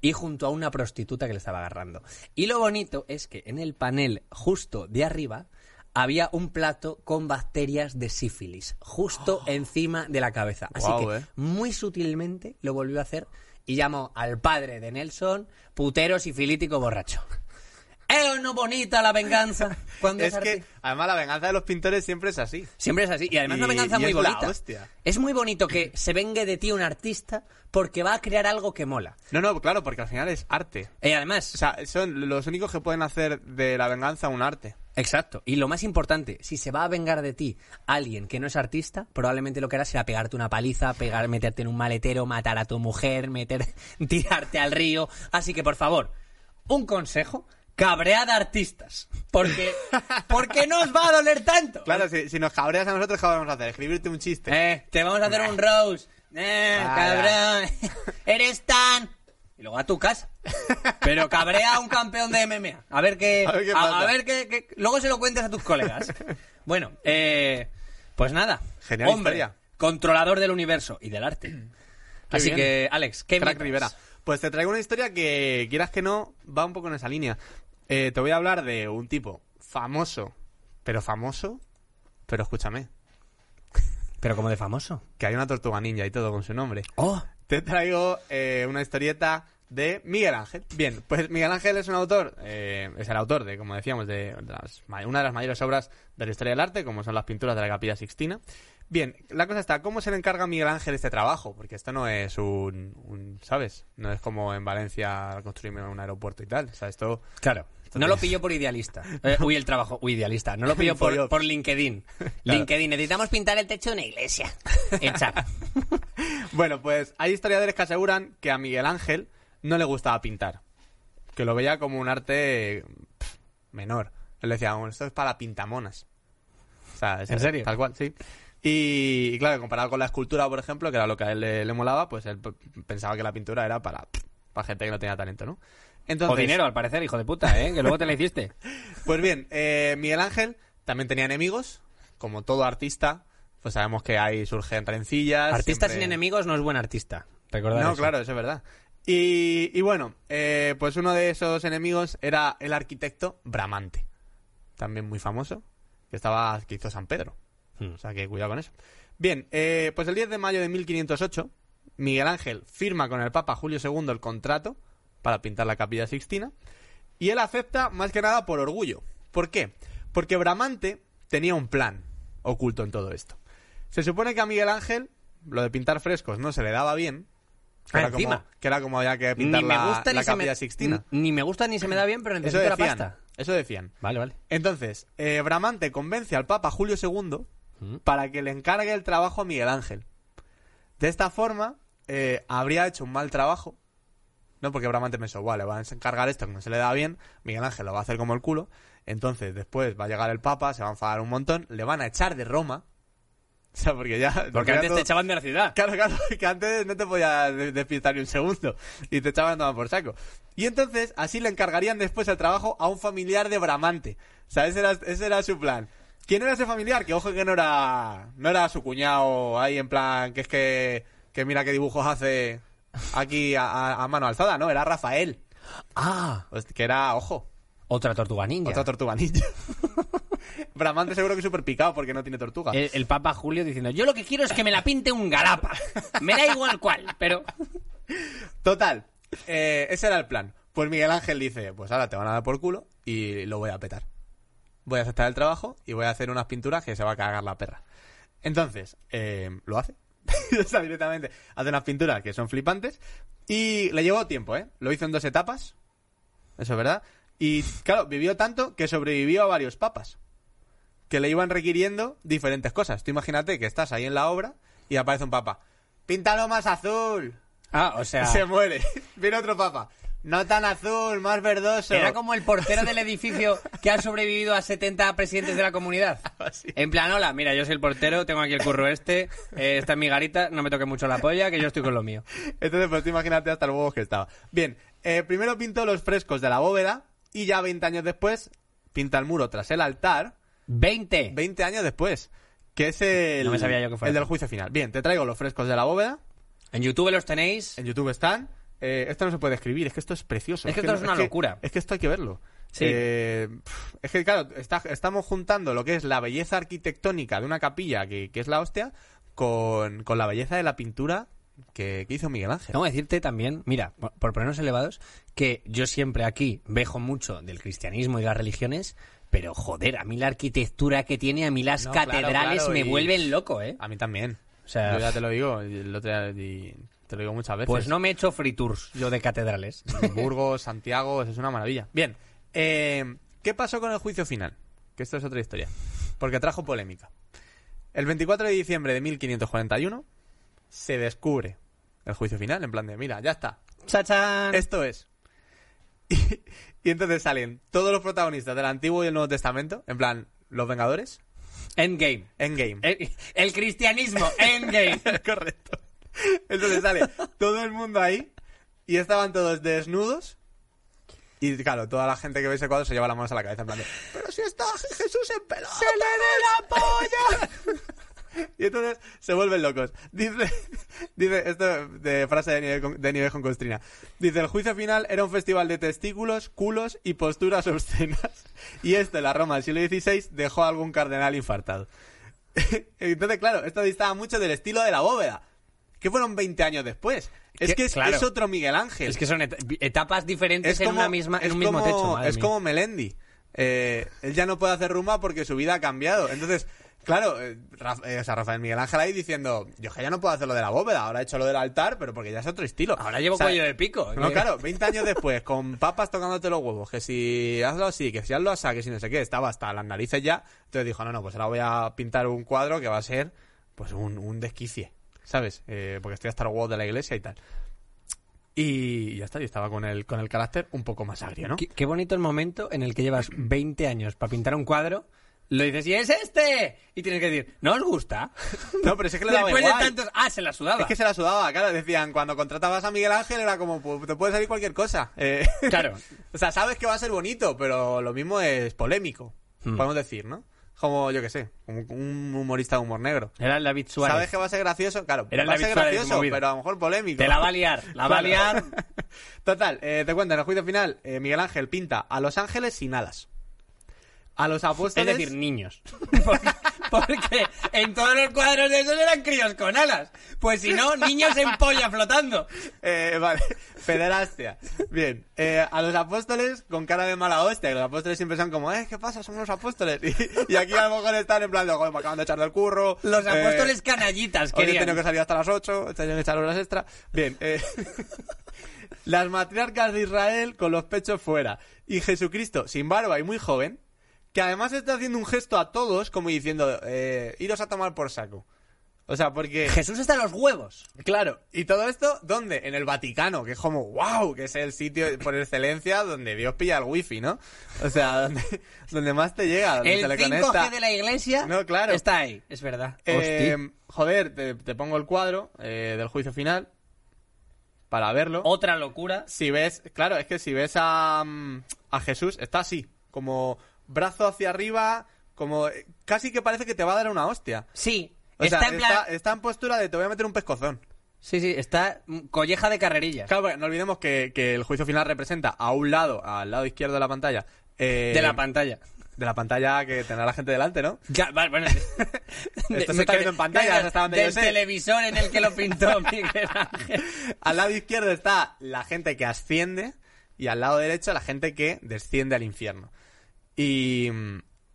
y junto a una prostituta que le estaba agarrando. Y lo bonito es que en el panel justo de arriba había un plato con bacterias de sífilis, justo encima de la cabeza. Así que eh. muy sutilmente lo volvió a hacer y llamó al padre de Nelson putero sifilítico borracho. <laughs> ¿Es no bonita la venganza? Cuando Es es que, además, la venganza de los pintores siempre es así. Siempre es así. Y además Y- una venganza muy es bonita. hostia. Es muy bonito que se vengue de ti un artista porque va a crear algo que mola. No, no, claro, porque al final es arte. Y además, O sea, son los únicos que pueden hacer de la venganza un arte. Exacto. Y lo más importante, si se va a vengar de ti alguien que no es artista, probablemente lo que hará será pegarte una paliza, pegar, meterte en un maletero, matar a tu mujer, meter, <laughs> tirarte al río. Así que, por favor, un consejo, cabread a artistas. Porque, porque no os va a doler tanto. Claro, si, si nos cabreas a nosotros, ¿qué vamos a hacer? Escribirte un chiste. Eh, te vamos a hacer un rose. Eh, cabrón. <laughs> Eres tan... Y luego a tu casa. Pero cabrea a un campeón de MMA. A ver qué... A ver qué a- pasa. a ver qué, qué- Luego se lo cuentes a tus colegas. Bueno, eh, pues nada. Genial Hombre, historia. controlador del universo y del arte. <clears throat> Así bien. que, Alex, ¿qué me Crack traes? Rivera. Pues te traigo una historia que, quieras que no, va un poco en esa línea. Eh, te voy a hablar de un tipo famoso, pero famoso, pero escúchame, Pero como de famoso. que hay una tortuga ninja y todo con su nombre. Oh, Te traigo eh, una historieta de Miguel Ángel. Bien, pues Miguel Ángel es un autor, eh, es el autor de, como decíamos, de, las una de las mayores obras de la historia del arte, como son las pinturas de la Capilla Sixtina. Bien, la cosa está, ¿cómo se le encarga a Miguel Ángel este trabajo? Porque esto no es un, un, ¿sabes? No es como en Valencia construirme un aeropuerto y tal. O sea, esto... Claro. No lo pilló por idealista. Eh, uy, el trabajo. Uy, idealista. No lo pilló <laughs> por, por LinkedIn. <laughs> LinkedIn. Necesitamos pintar el techo de una iglesia. <laughs> Echa. Bueno, pues hay historiadores que aseguran que a Miguel Ángel no le gustaba pintar. Que lo veía como un arte menor. Él decía, bueno, esto es para pintamonas. O sea, es- ¿En serio? Tal cual, sí. Y, y claro, comparado con la escultura, por ejemplo, que era lo que a él le, le molaba, pues él pensaba que la pintura era para, para gente que no tenía talento, ¿no? Entonces, O dinero, al parecer, hijo de puta, ¿eh? Que luego te la hiciste. <laughs> Pues bien, eh, Miguel Ángel también tenía enemigos, como todo artista, pues sabemos que ahí surgen rencillas. Artista siempre- sin enemigos no es buen artista. Recordad No, eso. claro, eso es verdad. Y, y bueno, eh, pues uno de esos enemigos era el arquitecto Bramante, también muy famoso, que estaba que hizo San Pedro. Hmm. O sea que cuidado con eso. Bien, eh, pues el 10 de mayo de 1508, Miguel Ángel firma con el Papa Julio II el contrato para pintar la capilla Sixtina y él acepta más que nada por orgullo. ¿Por qué? Porque Bramante tenía un plan oculto en todo esto. Se supone que a Miguel Ángel lo de pintar frescos no se le daba bien. Que, Ah, era, encima. como, que era como había que pintar Ni me la, gusta la ni se capilla me... Sixtina. Ni me gusta ni se me da bien, pero necesito la pasta. Eso decían. Vale, vale. Entonces, eh, Bramante convence al Papa Julio II para que le encargue el trabajo a Miguel Ángel. De esta forma, eh, habría hecho un mal trabajo. No, porque Bramante pensó, vale, va a encargar esto que no se le da bien, Miguel Ángel lo va a hacer como el culo. Entonces, después va a llegar el Papa, se va a enfadar un montón, le van a echar de Roma. O sea, porque ya... Porque antes todo- te echaban de la ciudad. Claro, claro, <laughs> que antes no te podías de- despistar ni un segundo y te echaban por saco. Y entonces, así le encargarían después el trabajo a un familiar de Bramante. O sea, ese era, ese era su plan. ¿Quién era ese familiar? Que ojo que no era, no era su cuñado ahí en plan, que es que, que mira qué dibujos hace aquí a, a- a mano alzada, no, era Rafael. Ah, Host- Que era, ojo, otra tortuga ninja. otra tortuga ninja. <laughs> Bramante seguro que es súper picado porque no tiene tortuga. el, el Papa Julio diciendo, yo lo que quiero es que me la pinte un galapa. Me da igual cuál, pero... Total, eh, ese era el plan. Pues Miguel Ángel dice, pues ahora te van a dar por culo y lo voy a petar. Voy a aceptar el trabajo y voy a hacer unas pinturas que se va a cagar la perra. Entonces, eh, lo hace. <laughs> o sea, directamente hace unas pinturas que son flipantes y le llevó tiempo, ¿eh? Lo hizo en dos etapas, eso es verdad. Y claro, vivió tanto que sobrevivió a varios papas que le iban requiriendo diferentes cosas. Tú imagínate que estás ahí en la obra y aparece un papa. Píntalo más azul. Ah, o sea... Se muere. <laughs> Viene otro papa. No tan azul, más verdoso. Era como el portero del edificio que ha sobrevivido a 70 presidentes de la comunidad. <laughs> En plan, hola, mira, yo soy el portero, tengo aquí el curro este, eh, esta es mi garita, no me toque mucho la polla, que yo estoy con lo mío. Entonces, pues tú imagínate hasta los huevos que estaba. Bien, eh, primero pintó los frescos de la bóveda y ya 20 años después pinta el muro tras el altar. 20. 20 años después. Que es el, No me sabía yo que fuera el del juicio final. Bien, te traigo los frescos de la bóveda. En YouTube los tenéis. En YouTube están. Eh, esto no se puede escribir, es que esto es precioso. Es que esto es una que- locura. Es que esto hay que verlo. Sí. Eh, es que, claro, está- estamos juntando lo que es la belleza arquitectónica de una capilla, que, que es la hostia, con, con la belleza de la pintura que, que hizo Miguel Ángel. Tengo que decirte también, mira, por ponernos elevados, que yo siempre aquí vejo mucho del cristianismo y las religiones, pero joder, a mí la arquitectura que tiene, a mí las No, catedrales claro, me y- vuelven loco, ¿eh? A mí también. O sea, Yo ya te lo digo, el otro día- y te lo digo muchas veces. Pues no me he hecho free tours yo de catedrales. <laughs> Burgos, Santiago, eso es una maravilla. Bien, eh, ¿qué pasó con el juicio final? Que esto es otra historia. Porque trajo polémica. El 24 de diciembre de 1541 se descubre el juicio final, en plan de, mira, ya está, ¡Chachán! esto es. <laughs> Y, y entonces salen todos los protagonistas del Antiguo y el Nuevo Testamento, en plan, los Vengadores, Endgame. Endgame. El, el cristianismo, Endgame. <laughs> Correcto. Entonces sale todo el mundo ahí y estaban todos desnudos. Y claro, toda la gente que ve ese cuadro se lleva las manos a la cabeza en plan de, Pero si está Jesús en pelota. ¡Se le ve la polla! <laughs> <laughs> y entonces se vuelven locos. Dice, <laughs> dice esto de frase de nivel, con- de nivel con Costrina. Dice, el juicio final era un festival de testículos, culos y posturas obscenas. <laughs> Y esto en la Roma del siglo XVI dejó a algún cardenal infartado. Entonces, claro, esto distaba mucho del estilo de la bóveda. Que fueron 20 años después. Es Que- es, claro. es otro Miguel Ángel. Es que son et- etapas diferentes en, una misma, en un mismo como- techo. madre es mía. como Melendi. Eh, él ya no puede hacer rumba porque su vida ha cambiado. Entonces, claro, eh, Raf- eh, o sea, Rafael Miguel Ángel ahí diciendo, yo que ya no puedo hacer lo de la bóveda, ahora he hecho lo del altar, pero porque ya es otro estilo. Ahora llevo O sea, cuello de pico. No, que- claro, 20 años después, con papas tocándote los huevos, que si hazlo así, que si hazlo así, que si no sé qué, estaba hasta las narices ya. Entonces dijo, no, no, pues ahora voy a pintar un cuadro que va a ser, pues, un, un desquicie, ¿sabes? Eh, porque estoy hasta los huevos de la iglesia y tal. Y ya está, y estaba con el, con el carácter un poco más agrio, ¿no? Qué, qué bonito el momento en el que llevas 20 años para pintar un cuadro, lo dices, y es este. Y tienes que decir, ¿no os gusta? <laughs> No, pero es que le daba Después de tantos. Ah, se la sudaba. Es que se la sudaba, claro, decían, cuando contratabas a Miguel Ángel era como, pues te puede salir cualquier cosa. Eh, Claro. <laughs> o sea, sabes que va a ser bonito, pero lo mismo es polémico, Hmm. podemos decir, ¿no? Como, yo qué sé, un humorista de humor negro. Era el David Suárez. Sabes que va a ser gracioso, claro, Era el va a David ser Suárez de gracioso, movida. pero a lo mejor polémico. Te la va a liar. La va a liar. <laughs> Total, eh, te cuento, en el juicio final, eh, Miguel Ángel pinta a los ángeles sin alas. A los Es apóstoles... decir, niños. <laughs> Porque, porque en todos los cuadros de esos eran críos con alas. Pues si no, niños en polla flotando. Eh, vale, <laughs> pederastia. Bien, eh, a los apóstoles con cara de mala hostia, que los apóstoles siempre son como, eh, ¿qué pasa? Somos los apóstoles. <laughs> Y, y aquí a lo mejor están en plan de, joder, me acaban de echar del curro. Los eh, apóstoles canallitas Hoy he querían. tenido que salir hasta las 8, he tenido que echar horas extra. Bien, eh, las matriarcas de Israel con los pechos fuera. Y Jesucristo sin barba y muy joven, que además está haciendo un gesto a todos como diciendo, eh, iros a tomar por saco. O sea, porque... Jesús está en los huevos. Claro, y todo esto, ¿dónde? En el Vaticano, que es como, wow, que es el sitio por excelencia donde Dios pilla el wifi, ¿no? O sea, <laughs> donde, donde más te llega, donde El se le 5G conecta. de la iglesia No, claro. está ahí, es verdad. Eh, joder, te, te pongo el cuadro eh, del juicio final para verlo. Otra locura. Si ves, claro, es que si ves a, mm, a Jesús, está así, como brazo hacia arriba, como eh, casi que parece que te va a dar una hostia. Sí, O está sea, en plan... está, está en postura de te voy a meter un pescozón. Sí, sí, está colleja de carrerillas. Claro, porque no olvidemos que, que el juicio final representa a un lado, al lado izquierdo de la pantalla. eh, De la pantalla. de la pantalla que tendrá la gente delante, ¿no? Ya, vale, bueno. <laughs> Esto se está viendo en pantalla, hasta donde yo Del sé. televisor en el que lo pintó <laughs> Miguel Ángel. Al lado izquierdo está la gente que asciende y al lado derecho la gente que desciende al infierno. Y,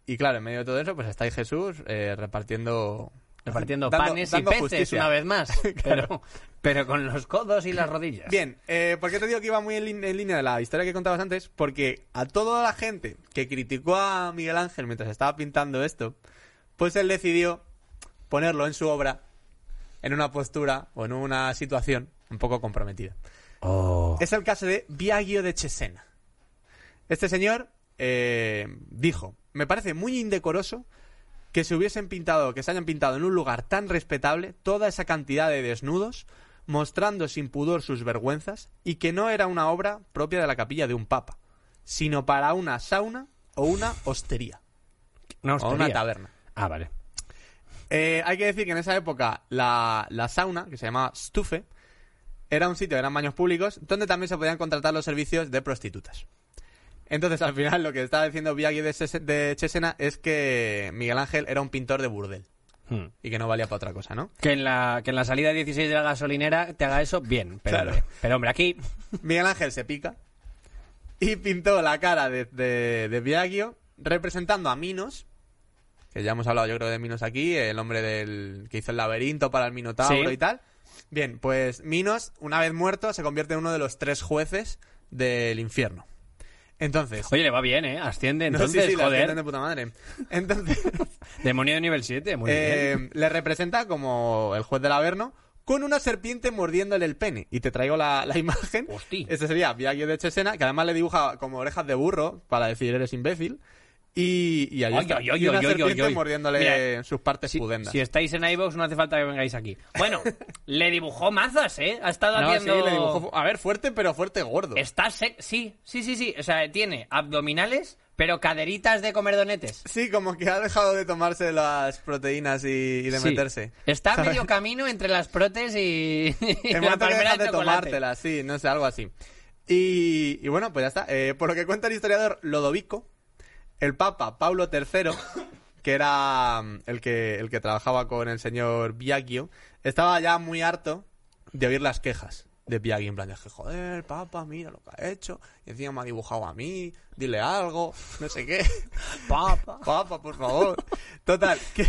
y claro, en medio de todo eso, pues está ahí Jesús eh, repartiendo... Repartiendo dando- panes dando y peces justicia. una vez más. <laughs> pero, pero con los codos y las rodillas. Bien, eh, ¿por qué te digo que iba muy en, línea de la historia que contabas antes? Porque a toda la gente que criticó a Miguel Ángel mientras estaba pintando esto, pues él decidió ponerlo en su obra en una postura o en una situación un poco comprometida. Oh. Es el caso de Biagio de Cesena. Este señor eh, dijo, me parece muy indecoroso que se hubiesen pintado, que se hayan pintado en un lugar tan respetable toda esa cantidad de desnudos, mostrando sin pudor sus vergüenzas, y que no era una obra propia de la capilla de un papa, sino para una sauna o una hostería, Una o hostería. una taberna. Ah, vale. Eh, hay que decir que en esa época la, la sauna, que se llamaba Stufe, era un sitio, eran baños públicos, donde también se podían contratar los servicios de prostitutas. Entonces, al final, lo que estaba diciendo Biagui de, de Chesena es que Miguel Ángel era un pintor de burdel Hmm. y que no valía para otra cosa, ¿no? Que en, la, que en la salida 16 de la gasolinera te haga eso, bien. Pero, Claro. hombre, pero hombre, aquí... Miguel Ángel se pica y pintó la cara de, de, de Biagio representando a Minos, que ya hemos hablado yo creo de Minos aquí, el hombre del que hizo el laberinto para el Minotauro Sí. y tal. Bien, pues Minos, una vez muerto, se convierte en uno de los tres jueces del infierno. Entonces... Oye, le va bien, ¿eh? Asciende, No, sí, entonces, sí, joder. de puta madre. Entonces, <laughs> Demonio de nivel 7, muy eh, bien. le representa como el juez del Averno con una serpiente mordiéndole el pene. Y te traigo la, la imagen. Hostia. Este sería Biagio de Chesena, que además le dibuja como orejas de burro para decir eres imbécil. Y, y ahí está. ay, ay, y una serpiente mordiéndole Mira, sus partes Si, pudendas. si estáis en iVoox no hace falta que vengáis aquí. Bueno, <laughs> le dibujó mazas, ¿eh? Ha estado No, sí, haciendo... le dibujó... A ver, fuerte, pero fuerte gordo. Está sec... Sí, sí, sí, sí. O sea, tiene abdominales, pero caderitas de comer donetes. Sí, como que ha dejado de tomarse las proteínas y, y de Sí. meterse. Está a ¿Sabes? medio camino entre las protes y, <laughs> y El la palmera de de chocolate. tomártela, sí, no sé, algo así. Y, y bueno, pues ya está. Eh, por lo que cuenta el historiador Lodovico, el Papa Paulo III, que era mm, el que, el que trabajaba con el señor Biagio, estaba ya muy harto de oír las quejas de Biagio, en plan de joder, Papa, mira lo que ha hecho, y encima me ha dibujado a mí, dile algo, no sé qué. <laughs> Papa. Papa, por favor. Total, que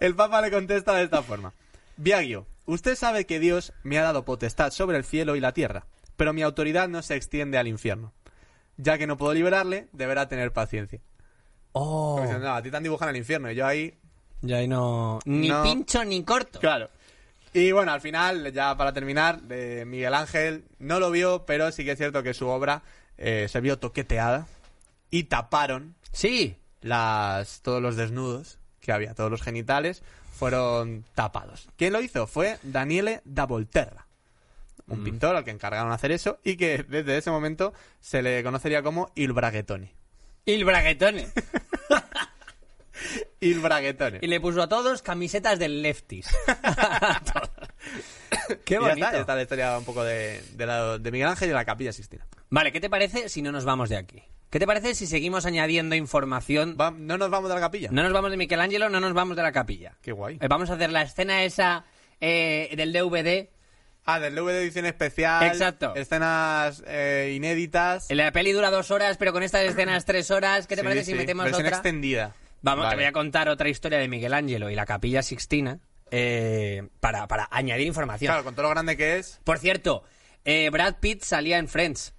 el Papa le contesta de esta forma. Biagio, usted sabe que Dios me ha dado potestad sobre el cielo y la tierra, pero mi autoridad no se extiende al infierno. Ya que no puedo liberarle, deberá tener paciencia. Oh. Diciendo, no, a ti te han dibujado en el infierno y yo ahí... Ya ahí no... Ni No. pincho ni corto. Claro. Y bueno, al final, ya para terminar, eh, Miguel Ángel no lo vio, pero sí que es cierto que su obra eh, se vio toqueteada y taparon Sí. las todos los desnudos que había, todos los genitales fueron tapados. ¿Quién lo hizo? Fue Daniele da Volterra, un pintor al que encargaron hacer eso y que desde ese momento se le conocería como Il Braghetone. Y el braguetone. Il. <laughs> Y le puso a todos camisetas del todos. <laughs> Qué Y ya bonito. está, ya está la historia un poco de, de, la- de Miguel Ángel y de la Capilla Sistina. Vale, ¿qué te parece si no nos vamos de aquí? ¿Qué te parece si seguimos añadiendo información? Va- ¿No nos vamos de la capilla? No nos vamos de Michelangelo, no nos vamos de la capilla. Qué guay. Eh, vamos a hacer la escena esa eh, del DVD. Ah, del DVD edición especial. Exacto. Escenas eh, inéditas. La peli dura dos horas, pero con estas escenas tres horas. ¿Qué te Sí, parece sí, si metemos Versión otra? extendida. Vamos, te voy a contar otra historia de Michelangelo y la capilla Sixtina eh, para, para añadir información. Claro, con todo lo grande que es. Por cierto, eh, Brad Pitt salía en Friends.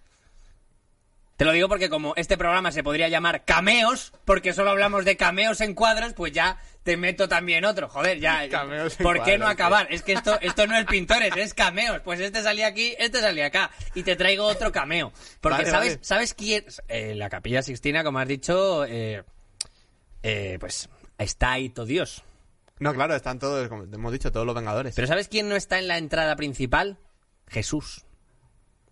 Te lo digo porque como este programa se podría llamar cameos, porque solo hablamos de cameos en cuadros, pues ya te meto también otro. Joder, ya. <laughs> Cameos ¿Por qué no acabar? Es que esto, esto no es pintores, es cameos. Pues este salía aquí, este salía acá. Y te traigo otro cameo. Porque Vale, ¿sabes, vale. ¿sabes quién? Eh, la Capilla Sixtina, como has dicho, eh, eh, pues está ahí todo Dios. No, claro, están todos, como hemos dicho, todos los Vengadores. Pero ¿sabes quién no está en la entrada principal? Jesús.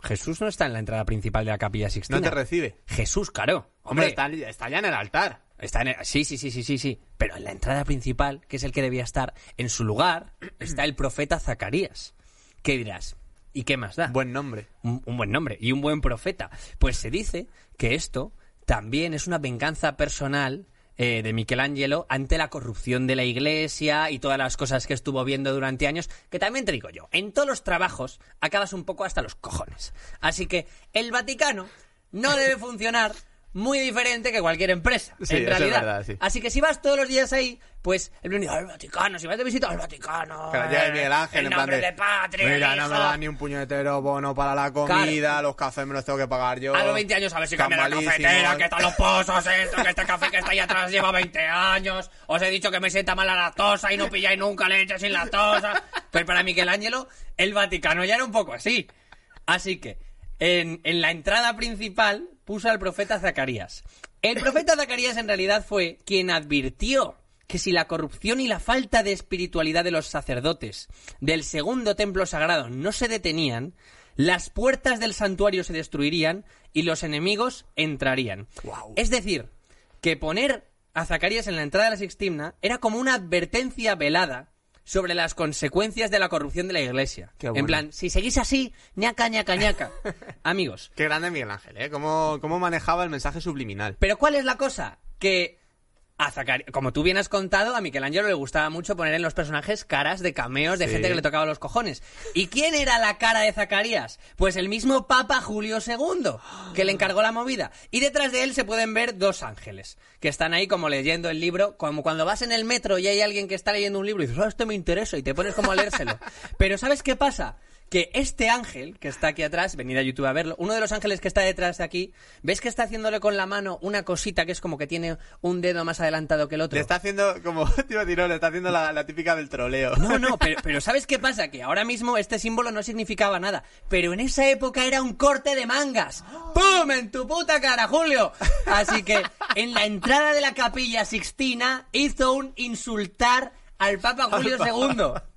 Jesús no está en la entrada principal de la Capilla Sixtina. no te recibe. Jesús, claro. Hombre, Hombre, está, está ya en el altar. Está en el- Sí, sí, sí, sí, sí, sí. Pero en la entrada principal, que es el que debía estar, en su lugar <clears throat> está el profeta Zacarías. ¿Qué dirás? ¿Y qué más da? Buen nombre. un, un buen nombre y un buen profeta. Pues se dice que esto también es una venganza personal eh, de Michelangelo ante la corrupción de la iglesia y todas las cosas que estuvo viendo durante años, que también te digo yo, en todos los trabajos acabas un poco hasta los cojones. Así que el Vaticano no debe funcionar muy diferente que cualquier empresa, Sí, en eso es realidad. verdad, sí. Así que si vas todos los días ahí, pues el día, al Vaticano, si vas de visita al Vaticano, Que llega Miguel Ángel en en plan nombre de, de patria, Mira, no me hijo". dan ni un puñetero bono para la comida, los cafés me los tengo que pagar yo. A los 20 años a ver si cambia la cafetera, que están los pozos, esto, que este café que está ahí atrás lleva 20 años. Os he dicho que me sienta mal la lactosa y no pilláis nunca leche sin lactosa. Pues para Michelangelo, el Vaticano ya era un poco así. Así que, en, en la entrada principal puso al profeta Zacarías. El profeta Zacarías en realidad fue quien advirtió que si la corrupción y la falta de espiritualidad de los sacerdotes del segundo templo sagrado no se detenían, las puertas del santuario se destruirían y los enemigos entrarían. Es decir, que poner a Zacarías en la entrada de la Sixtina era como una advertencia velada sobre las consecuencias de la corrupción de la iglesia. Qué En bueno. plan, si seguís así, ñaca, ñaca, ñaca. <laughs> Amigos, Qué grande Miguel Ángel, ¿eh? Cómo, cómo manejaba el mensaje subliminal. pero ¿cuál es la cosa? Que a como tú bien has contado, a Michelangelo le gustaba mucho poner en los personajes caras de cameos de Sí. gente que le tocaba los cojones. ¿Y quién era la cara de Zacarías? Pues el mismo Papa Julio II, que le encargó la movida. Y detrás de él se pueden ver dos ángeles, que están ahí como leyendo el libro, como cuando vas en el metro y hay alguien que está leyendo un libro y dices, oh, esto me interesa, y te pones como a leérselo. <laughs> Pero ¿sabes qué pasa? Que este ángel que está aquí atrás, venid a YouTube a verlo, uno de los ángeles que está detrás de aquí, ¿ves que está haciéndole con la mano una cosita que es como que tiene un dedo más adelantado que el otro? Le está haciendo, como <laughs> tío Tirón, le está haciendo la, la típica del troleo. No, no, pero, pero ¿sabes qué pasa? Que ahora mismo este símbolo no significaba nada. Pero en esa época era un corte de mangas. ¡Pum! En tu puta cara, Julio. Así que en la entrada de la capilla Sixtina hizo un insultar al Papa Julio II.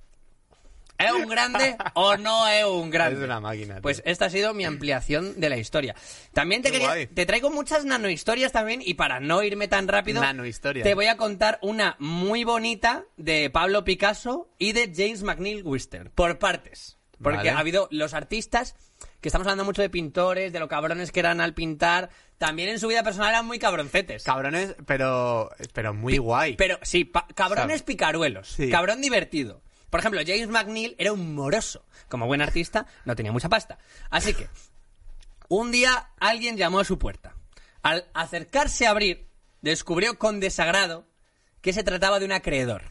¿Es un grande o no es un grande? Es una máquina, tío. Pues esta ha sido mi ampliación de la historia. También te Qué quería, guay. te traigo muchas nanohistorias también y para no irme tan rápido, Nanohistorias. te voy a contar una muy bonita de Pablo Picasso y de James McNeill Whistler, por partes. Porque Vale. ha habido los artistas, que estamos hablando mucho de pintores, de lo cabrones que eran al pintar, también en su vida personal eran muy cabroncetes. Cabrones, pero, pero muy guay. Pero sí, cabrones ¿Sabes? picaruelos. Sí. Cabrón divertido. Por ejemplo, James McNeill era un moroso. Como buen artista, no tenía mucha pasta. Así que, un día alguien llamó a su puerta. Al acercarse a abrir, descubrió con desagrado que se trataba de un acreedor.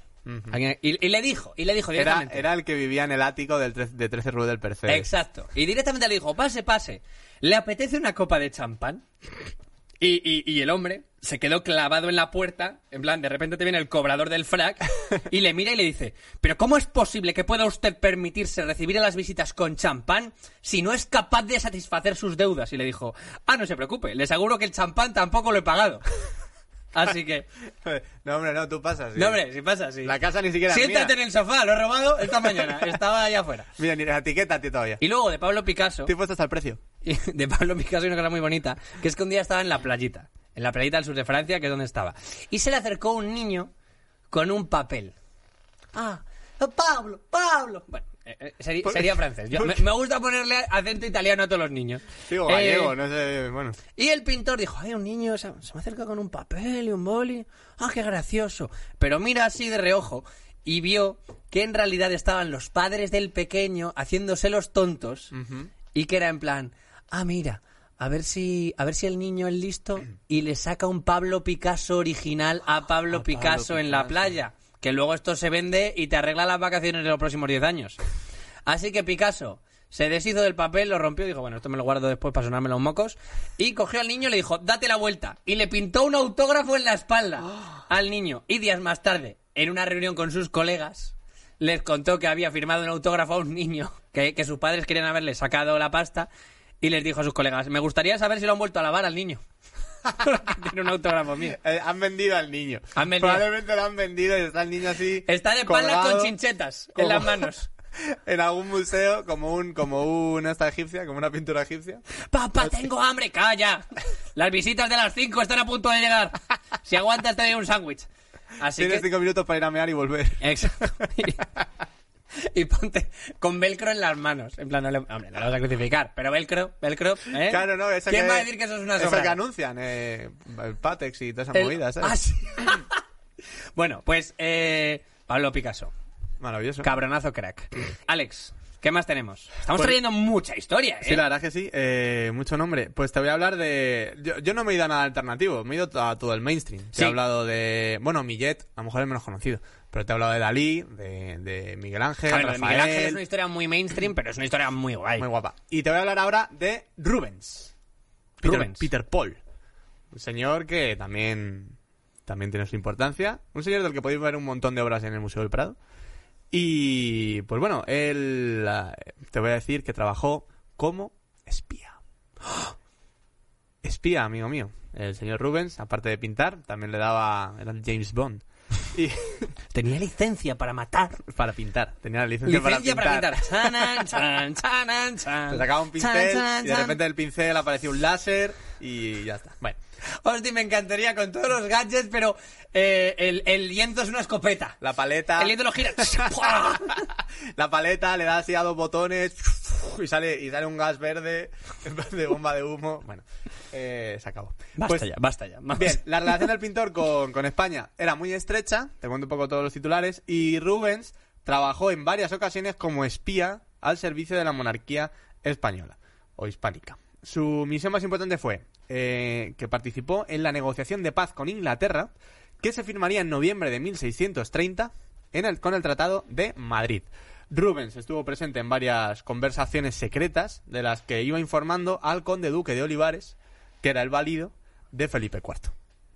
Alguien- y, y le dijo, y le dijo Era, directamente. era el que vivía en el ático del tre- de 13 Rue del Percebe. Exacto. Y directamente le dijo, pase, pase. ¿Le apetece una copa de champán? Y, y- y el hombre se quedó clavado en la puerta, en plan, de repente te viene el cobrador del frac <laughs> y le mira y le dice, pero ¿cómo es posible que pueda usted permitirse recibir a las visitas con champán si no es capaz de satisfacer sus deudas? Y le dijo, ah, no se preocupe, les aseguro que el champán tampoco lo he pagado. <laughs> Así que, No, hombre, no, tú pasas. sí. no hombre, si pasa así. La casa ni siquiera es Siéntate mía. en el sofá, lo he robado esta mañana, <laughs> estaba allá afuera. Mira, ni la etiqueta, tío, todavía. Y luego de Pablo Picasso... Te he puesto hasta el precio. De Pablo Picasso hay una cosa muy bonita, que es que un día estaba en la playita, en la playita del sur de Francia, que es donde estaba, y se le acercó un niño con un papel. Ah, Pablo, Pablo. Bueno, eh, eh, seri- ¿Por- sería francés. Yo- me, gusta ponerle acento italiano a todos los niños. Digo, Eh, gallego, no sé, bueno. y el pintor dijo, ay, un niño se, se me acerca con un papel y un boli. Ah, qué gracioso. Pero mira así de reojo y vio que en realidad estaban los padres del pequeño haciéndose los tontos y que era en plan, ah, mira, a ver si a ver si el niño es listo y le saca un Pablo Picasso original a Pablo, A Pablo Picasso, en la playa. Que luego esto se vende y te arregla las vacaciones de los próximos 10 años. Así que Picasso se deshizo del papel, lo rompió y dijo, bueno, esto me lo guardo después para sonarme los mocos. Y cogió al niño y le dijo, date la vuelta. Y le pintó un autógrafo en la espalda <gasps> al niño. Y días más tarde, en una reunión con sus colegas, les contó que había firmado un autógrafo a un niño, que, que sus padres querían haberle sacado la pasta, y les dijo a sus colegas, me gustaría saber si lo han vuelto a lavar al niño. <laughs> Tiene un autógrafo mío. Eh, han vendido al niño. Han vendido. Probablemente lo han vendido y está el niño así. Está de espalda con chinchetas en como- las manos. <laughs> En algún museo, como un, como una esta egipcia, como una pintura egipcia. Papá, tengo hambre, calla. Las visitas de las 5 están a punto de llegar. Si aguantas te doy un sándwich. Así Tienes que... cinco minutos para ir a mear y volver. Exacto. <laughs> <laughs> Y, ponte con velcro en las manos. En plan, no le, hombre, no lo vas a crucificar, pero velcro, velcro, ¿eh? Claro, no, eso ¿Quién que, va a decir que eso es una sobrada? que anuncian, eh, el Patex y todas esas El- movidas, ¿sabes? Ah, sí. <laughs> bueno, pues eh, Pablo Picasso, Maravilloso. cabronazo crack. Alex, ¿qué más tenemos? Estamos Pues- trayendo mucha historia, ¿eh? Sí, la verdad es que sí. Eh, mucho nombre. Pues te voy a hablar de... Yo, yo no me he ido a nada alternativo, me he ido a todo el mainstream. Te Sí. he hablado de... Bueno, Millet, a lo mejor es menos conocido. Pero te he hablado de Dalí, de, de Miguel Ángel, Rafael... Miguel Ángel es una historia muy mainstream, pero es una historia muy guay. Muy guapa. Y te voy a hablar ahora de Rubens. Peter, Rubens. Peter Paul. Un señor que también, también tiene su importancia. Un señor del que podéis ver un montón de obras en el Museo del Prado. Y pues bueno, él ah, te voy a decir que trabajó como espía. <gasps> Espía, amigo mío. El señor Rubens, aparte de pintar, también le daba. Era James Bond. Y <laughs> Tenía licencia para matar. para pintar. Tenía licencia, Licencia para para pintar. Chanan, chan, chanan, chan. Te <laughs> sacaba un pincel y de repente del pincel aparecía un láser y ya está. Bueno, Hostia, me encantaría con todos los gadgets, pero eh, el, el lienzo es una escopeta. la paleta. El lienzo lo gira. <laughs> <laughs> la paleta le da así a dos botones y sale, y sale un gas verde de bomba de humo. Bueno, eh, se acabó. basta Pues, ya, basta ya. Vamos. Bien, la relación del pintor con, con España era muy estrecha, te cuento un poco todos los titulares, y Rubens trabajó en varias ocasiones como espía al servicio de la monarquía española o hispánica. Su misión más importante fue eh, que participó en la negociación de paz con Inglaterra, que se firmaría en noviembre de 1630 en el, con el Tratado de Madrid. Rubens estuvo presente en varias conversaciones secretas de las que iba informando al conde duque de Olivares, que era el válido de Felipe IV,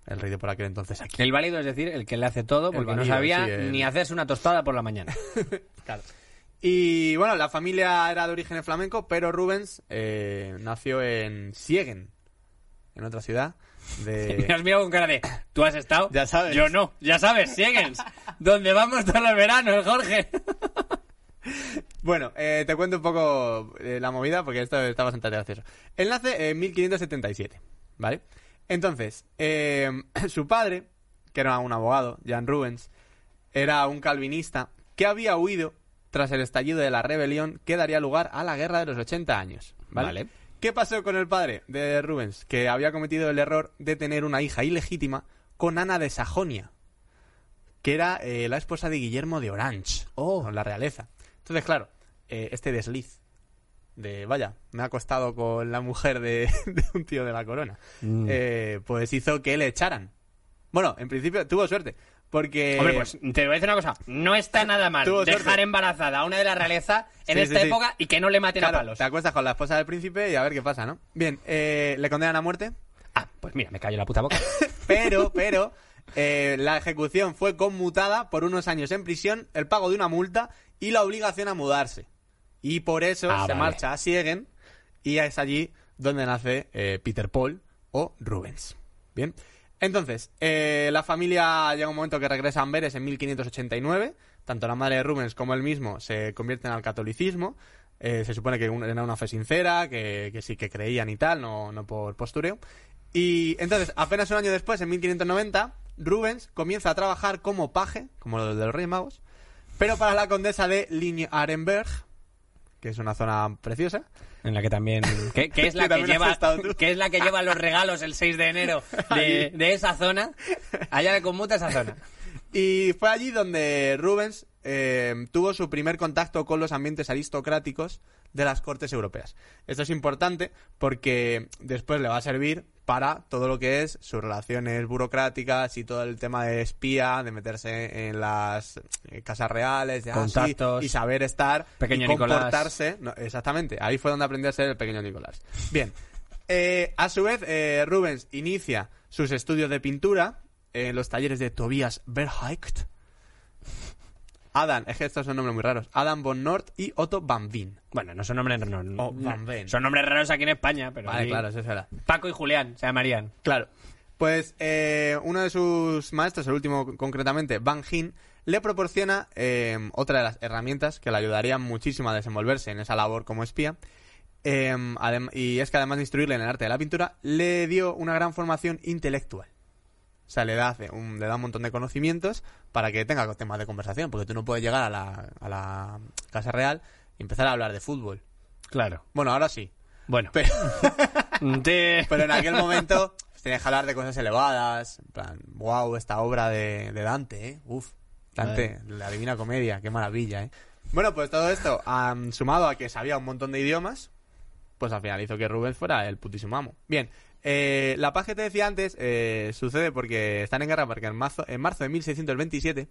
el rey de por aquel entonces aquí. El válido es decir, el que le hace todo porque no sabía sí, el- ni hacerse una tostada por la mañana. <laughs> Y bueno, la familia era de origen flamenco, pero Rubens eh, nació en Siegen, en otra ciudad de... <laughs> Me has mirado con cara de, ¿tú has estado? Ya sabes. Yo no, ya sabes, Siegens. donde vamos todos los veranos, Jorge. <laughs> Bueno, eh, te cuento un poco eh, la movida porque esto está bastante gracioso. Él nace en 1577, ¿vale? Entonces, eh, <clears throat> su padre, que era un abogado, Jan Rubens, era un calvinista que había huido tras el estallido de la rebelión que daría lugar a la guerra de los 80 años, ¿vale? Vale. ¿Qué pasó con el padre de Rubens? Que había cometido el error de tener una hija ilegítima con Ana de Sajonia, que era eh, la esposa de Guillermo de Orange, con la realeza. Entonces, claro, eh, este desliz de, vaya, me ha acostado con la mujer de, <laughs> de un tío de la corona, Mm. eh, pues hizo que le echaran. Bueno, en principio tuvo suerte, porque... Hombre, pues te voy a decir una cosa. No está nada mal Tuvo dejar suerte. embarazada a una de la realeza en Sí, esta sí, sí. época y que no le maten a palos. te acuestas con la esposa del príncipe y a ver qué pasa, ¿no? Bien, eh, le condenan a muerte, Ah, pues mira, me callo la puta boca. <laughs> pero, pero, eh, la ejecución fue conmutada por unos años en prisión, el pago de una multa y la obligación a mudarse. Y por eso Ah, se vale. marcha a Siegen y es allí donde nace eh, Peter Paul o Rubens. Bien. Entonces, eh, la familia llega un momento que regresa a Amberes en 1589. Tanto la madre de Rubens como él mismo se convierten al catolicismo. Eh, se supone que era una fe sincera, que, sí que creían y tal, no, por postureo. Y entonces, apenas un año después, en 1590, Rubens comienza a trabajar como paje, como los de los Reyes Magos, pero para la condesa de Ligne-Arenberg, que es una zona preciosa. En la que también. Que, que es <laughs> la Que lleva. Que es la que lleva los regalos el 6 de enero de, de esa zona. Allá le conmuta esa zona. Y fue allí donde Rubens eh, tuvo su primer contacto con los ambientes aristocráticos de las cortes europeas. Esto es importante porque después le va a servir para todo lo que es sus relaciones burocráticas y todo el tema de espía, de meterse en las eh, casas reales, de ah, Contactos. y saber estar Pequeño y Nicolás. comportarse. No, exactamente, ahí fue donde aprendió a ser el pequeño Nicolás. Bien, eh, a su vez, eh, Rubens inicia sus estudios de pintura en los talleres de Tobias Verheikt, Adam, es que estos son nombres muy raros. Adam von Nord y Otto van Veen. Bueno, no son nombres no, no- Oh, Van. Son nombres raros aquí en España, pero Vale, claro, eso. Paco y Julián se llamarían. Claro. Pues eh, uno de sus maestros, el último concretamente, Van Hin, le proporciona eh, otra de las herramientas que le ayudarían muchísimo a desenvolverse en esa labor como espía. Eh, y es que además de instruirle en el arte de la pintura, le dio una gran formación intelectual. O sea, le da, un, le da un montón de conocimientos para que tenga temas de conversación, porque tú no puedes llegar a la, a la Casa Real y empezar a hablar de fútbol. Claro. Bueno, ahora sí. Bueno. Pero, <laughs> en aquel momento pues, tenías que hablar de cosas elevadas. En plan, wow, esta obra de, de Dante, ¿eh? Uf, Dante, la Divina Comedia, qué maravilla, ¿eh? Bueno, pues todo esto, am, sumado a que sabía un montón de idiomas, pues al final hizo que Rubens fuera el putísimo amo. Bien, eh, la paz que te decía antes eh, sucede porque están en guerra, porque en marzo, en marzo de 1627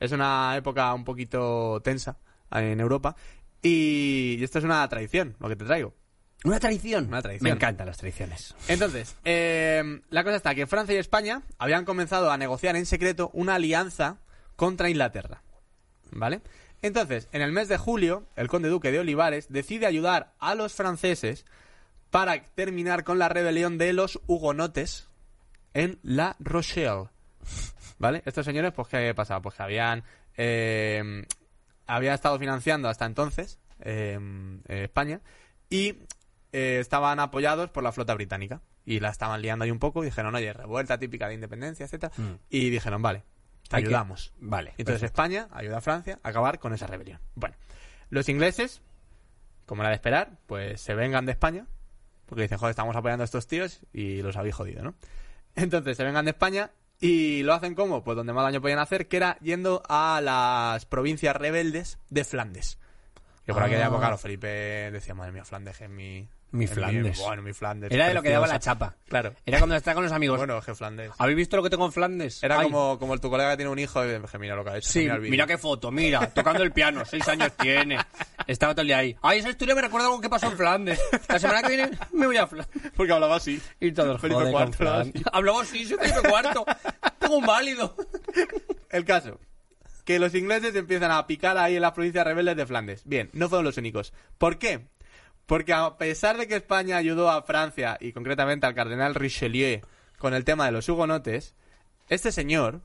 es una época un poquito tensa en Europa. Y, y esto es una tradición, lo que te traigo. Una tradición. Una tradición. Me encantan las tradiciones. Entonces, eh, la cosa está que Francia y España habían comenzado a negociar en secreto una alianza contra Inglaterra. ¿Vale? Entonces, en el mes de julio, el conde duque de Olivares decide ayudar a los franceses para terminar con la rebelión de los hugonotes en La Rochelle. ¿Vale? Estos señores, pues, ¿qué pasaba? Pues que habían... eh, había estado financiando hasta entonces eh, eh, España y eh, estaban apoyados por la flota británica y la estaban liando ahí un poco y dijeron, oye, revuelta típica de independencia, etcétera Mm. y dijeron, vale, te Hay que- ayudamos. Vale. Entonces España ayuda a Francia a acabar con esa rebelión. Bueno, los ingleses, como era de esperar, pues se vengan de España, porque dicen, joder, estamos apoyando a estos tíos y los habéis jodido, ¿no? <laughs> Entonces se vengan de España y lo hacen como, pues donde más daño podían hacer, que era yendo a las provincias rebeldes de Flandes. Que por aquella Ah. época los Felipe decía, madre mía, Flandes es mi... Mi es Flandes. bueno, mi Flandes. Era de lo que daba la preciosa". chapa. Claro. Era cuando está con los amigos. Bueno, que Flandes. ¿Habéis visto lo que tengo en Flandes? Era Ay. como, como tu colega que tiene un hijo y dije, mira lo que ha hecho. Sí, mira el vídeo". mira qué foto, mira, tocando el piano, seis años tiene. Estaba todo el día ahí. Ay, esa historia me recuerda algo que pasó en Flandes. La semana que viene me voy a Flandes. Porque hablaba así. Y joder, con Cuarto. Hablaba así, soy Felipe Cuarto. Tengo un válido. El caso. Que los ingleses empiezan a picar ahí en las provincias rebeldes de Flandes. Bien, no fueron los únicos. ¿Por qué? Porque a pesar de que España ayudó a Francia y concretamente al cardenal Richelieu con el tema de los hugonotes, este señor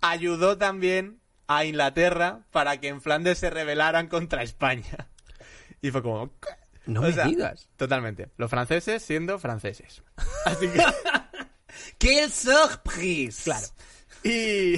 ayudó también a Inglaterra para que en Flandes se rebelaran contra España. <laughs> Y fue como... ¿qué? No O me sea, digas. Totalmente. Los franceses siendo franceses. <laughs> Así que... <laughs> ¡Qué surprise! Claro. Y,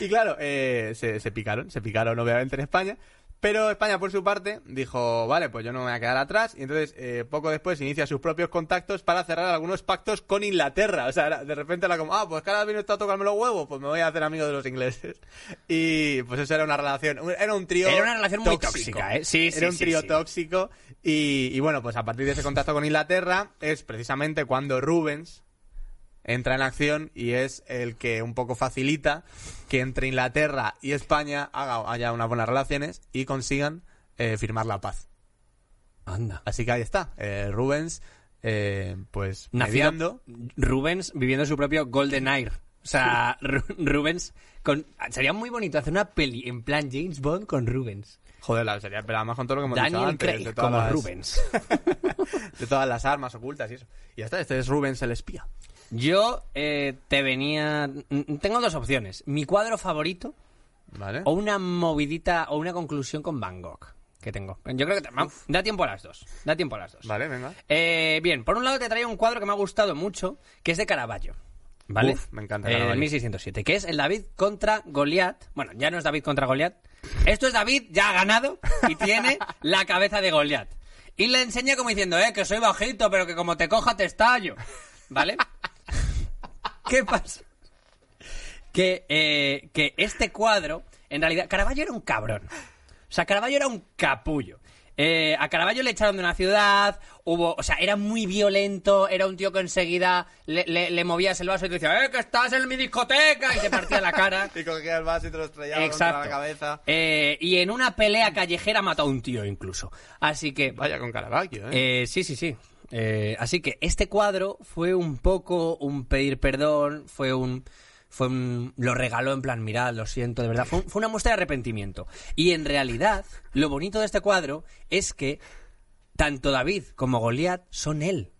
y claro, eh, se, se picaron, se picaron obviamente en España. Pero España, por su parte, dijo, vale, pues yo no me voy a quedar atrás. Y entonces, eh, poco después, inicia sus propios contactos para cerrar algunos pactos con Inglaterra. O sea, de repente era como, ah, pues que ahora viene esto a tocarme los huevos, pues me voy a hacer amigo de los ingleses. <laughs> Y pues eso era una relación, era un trío Era una relación muy tóxica, ¿eh? Sí, sí, Era un sí, trío sí. tóxico. Y, y bueno, pues a partir de ese contacto con Inglaterra, es precisamente cuando Rubens entra en acción y es el que un poco facilita que entre Inglaterra y España haga, haya unas buenas relaciones y consigan eh, firmar la paz. Anda. Así que ahí está, eh, Rubens, eh, pues Nacido mediando. Rubens viviendo su propio Golden Air. O sea, <laughs> Ru- Rubens con... Sería muy bonito hacer una peli en plan James Bond con Rubens. Joder, la sería, pero además con todo lo que hemos dicho Daniel antes, Craig de todas como las- Rubens. <laughs> de todas las armas ocultas y eso. Y ya está, este es Rubens el espía. Yo eh, te venía... mm, Tengo dos opciones. Mi cuadro favorito ¿Vale? o una movidita o una conclusión con Van Gogh que tengo. Yo creo que te- da tiempo a las dos. Da tiempo a las dos. Vale, venga. Eh, bien, por un lado te traigo un cuadro que me ha gustado mucho, que es de Caravaggio. ¿Vale? Uf, me encanta Eh, Caravaggio. del 1607, que es el David contra Goliat. Bueno, ya no es David contra Goliat. Esto es David ya ha ganado y tiene <laughs> la cabeza de Goliat. Y le enseña como diciendo, eh, que soy bajito, pero que como te coja te estallo. ¿Vale? <laughs> ¿Qué pasa? Que, eh, que este cuadro, en realidad, Caravaggio era un cabrón. O sea, Caravaggio era un capullo. Eh, a Caravaggio le echaron de una ciudad, hubo, o sea, era muy violento, era un tío que enseguida le, le- le movías el vaso y te decía, ¡eh, que estás en mi discoteca! Y te partía la cara. <laughs> Y cogía el vaso y te lo estrellaba contra Exacto. la cabeza. Eh, y en una pelea callejera mató a un tío incluso. Así que... Vaya con Caravaggio, ¿eh? Eh, sí, sí, sí. Eh, así que este cuadro fue un poco un pedir perdón, fue un fue un- lo regaló en plan, mirad, lo siento, de verdad. Fue, fue una muestra de arrepentimiento. Y en realidad, lo bonito de este cuadro es que tanto David como Goliat son él.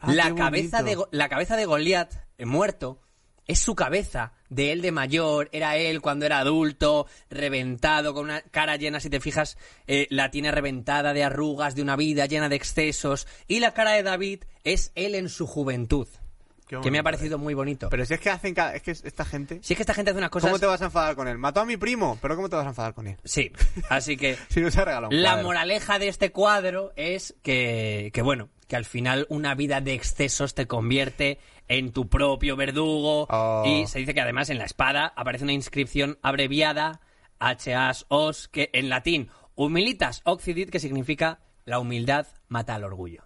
Ah, la, cabeza de, la cabeza de Goliat, eh, muerto, es su cabeza. De él de mayor, era él cuando era adulto, reventado, con una cara llena, si te fijas, eh, la tiene reventada de arrugas, de una vida llena de excesos. Y la cara de David es él en su juventud. Que me ha parecido muy bonito. Pero si es que hacen... ca- Es que esta gente... si es que esta gente hace unas cosas... ¿Cómo te vas a enfadar con él? Mató a mi primo, pero ¿cómo te vas a enfadar con él? Sí, así que... <laughs> Si no se ha regalado un La cuadro. moraleja de este cuadro es que, que, bueno, que al final una vida de excesos te convierte en tu propio verdugo. Oh. Y se dice que además en la espada aparece una inscripción abreviada, HAS os, que en latín, humilitas occidit, que significa la humildad mata al orgullo.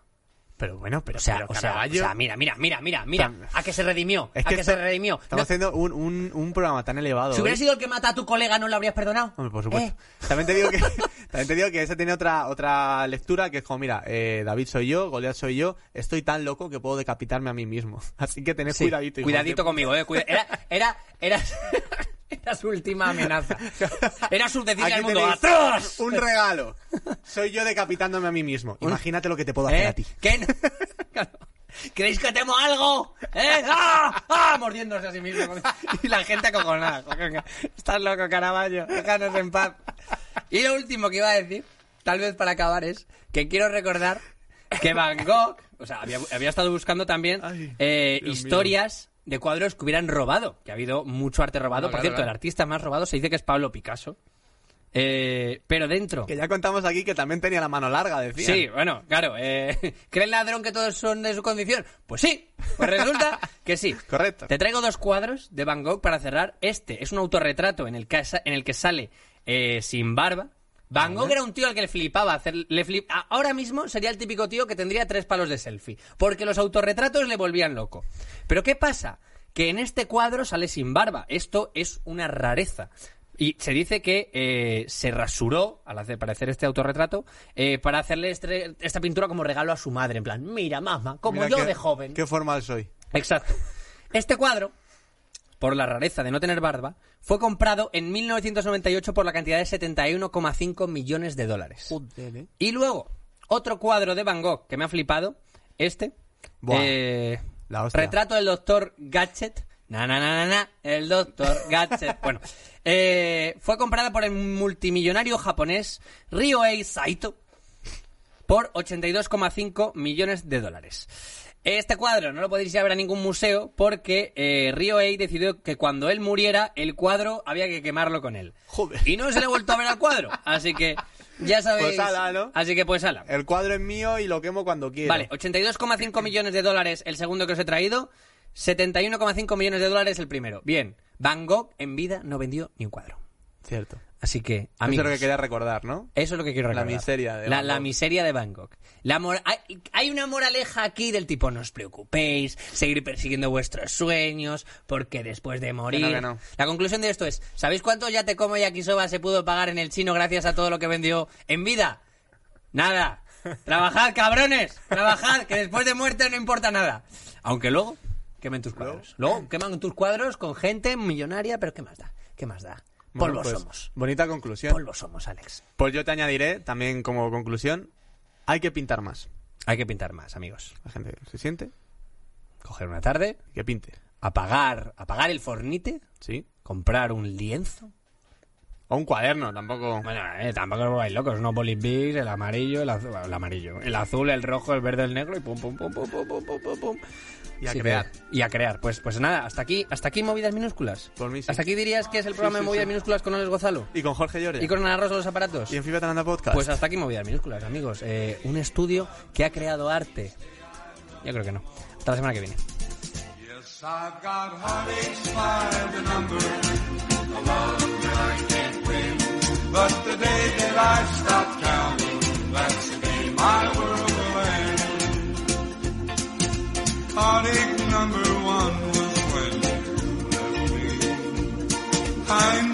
Pero bueno, pero, O sea, pero o sea, o Caravaggio- sea, mira, mira, mira, mira, mira, a que se redimió, Es a que se redimió. Estamos No, haciendo un, un, un programa tan elevado. si hubiera sido el que mata a tu colega, ¿no lo habrías perdonado? Hombre, por supuesto. ¿Eh? También te digo que <laughs> también te digo que ese tiene otra otra lectura que es como mira, eh, David soy yo, Goliat soy yo, estoy tan loco que puedo decapitarme a mí mismo. <laughs> Así que tened Sí, cuidadito. cuidadito conmigo, eh. cuida- Era, era, era, era su última amenaza. Era su decisión Aquí al mundo. ¡Atrás! Un regalo. Soy yo decapitándome a mí mismo. Imagínate lo que te puedo hacer ¿Eh? a ti. ¿Qué? no-. ¿Creéis que temo algo? ¿Eh? ¡Ah! ¡Ah! Mordiéndose a sí mismo. Y la gente acojonada. Estás loco, Caravaggio. Déjanos en paz. Y lo último que iba a decir, tal vez para acabar, es que quiero recordar que Van Gogh, o sea, había, había estado buscando también Ay, eh, mío. De cuadros que hubieran robado. Que ha habido mucho arte robado. No, Por claro, cierto, claro. el artista más robado se dice que es Pablo Picasso. Eh, pero dentro. Que ya contamos aquí que también tenía la mano larga, decía. Sí, bueno, claro. Eh, <laughs> ¿Cree el ladrón que todos son de su condición? Pues sí. Pues resulta <laughs> que sí. Correcto. Te traigo dos cuadros de Van Gogh para cerrar. Este es un autorretrato en el que, en el que sale eh, sin barba. Van Gogh era un tío al que le flipaba hacer. Le flip- Ahora mismo sería el típico tío que tendría tres palos de selfie. Porque los autorretratos le volvían loco. Pero ¿qué pasa? Que en este cuadro sale sin barba. Esto es una rareza. Y se dice que eh, se rasuró al hacer, para hacer este autorretrato eh, para hacerle este- esta pintura como regalo a su madre. En plan, mira, mamá, como Mira yo qué- de joven. Qué formal soy. Exacto. Este cuadro, por la rareza de no tener barba, fue comprado en 1998 por la cantidad de 71,5 millones de dólares. Joder, ¿eh? Y luego, otro cuadro de Van Gogh que me ha flipado, este, Buah, eh, la retrato del doctor Gadget, na na na na na, el doctor Gadget, bueno, eh, fue comprada por el multimillonario japonés Ryohei Saito por 82,5 millones de dólares. Este cuadro no lo podéis ir a ver a ningún museo porque eh, Ryohei decidió que cuando él muriera, el cuadro había que quemarlo con él. Joder. Y no se le ha vuelto a ver al cuadro. Así que ya sabéis. Pues ala, ¿no? Así que pues ala. El cuadro es mío y lo quemo cuando quiero. Vale, 82,5 millones de dólares el segundo que os he traído. 71,5 millones de dólares el primero. Bien, Van Gogh en vida no vendió ni un cuadro. Cierto. Así que, Eso es lo que quería recordar, ¿no? eso es lo que quiero La recordar. miseria de la, Van la miseria de. La mor- hay, hay una moraleja aquí del tipo, no os preocupéis, seguir persiguiendo vuestros sueños, porque después de morir... que no. La conclusión de esto es, ¿sabéis cuánto ya te como yakisoba se pudo pagar en el chino gracias a todo lo que vendió en vida? Nada. Trabajad, cabrones. Trabajad, que después de muerte no importa nada. Aunque luego quemen tus cuadros. Luego queman tus cuadros con gente millonaria, pero ¿qué más da? ¿Qué más da? Bueno, Polvo pues, somos. Bonita conclusión. Polvo somos, Alex. Pues yo te añadiré también como conclusión, hay que pintar más. Hay que pintar más, amigos. La gente se siente, Coger una tarde, que pinte. apagar, apagar el fornite, ¿Sí? comprar un lienzo. O un cuaderno, tampoco. Bueno, eh, tampoco os volváis locos, no bigs, el amarillo, el azul, el amarillo, el azul, el rojo, el verde, el negro y pum pum pum pum pum pum pum pum pum. Y a Sí, crear. que- y a crear. Pues pues nada, hasta aquí, hasta aquí movidas minúsculas. Por mí sí. Hasta aquí dirías que es el programa sí, de movidas sí. minúsculas con Alex Gozalo. Y con Jorge Lloria. Y con Ana Rosa los aparatos. Y en Fibra Talanda Podcast. Pues hasta aquí movidas minúsculas, amigos. Eh, un estudio que ha creado arte. Yo creo que no. Hasta la semana que viene. Yes, I've got heartaches by the number, a love that I can't win. But the day that I stop counting, that's the day my world Heartache number one was when you left me. I'm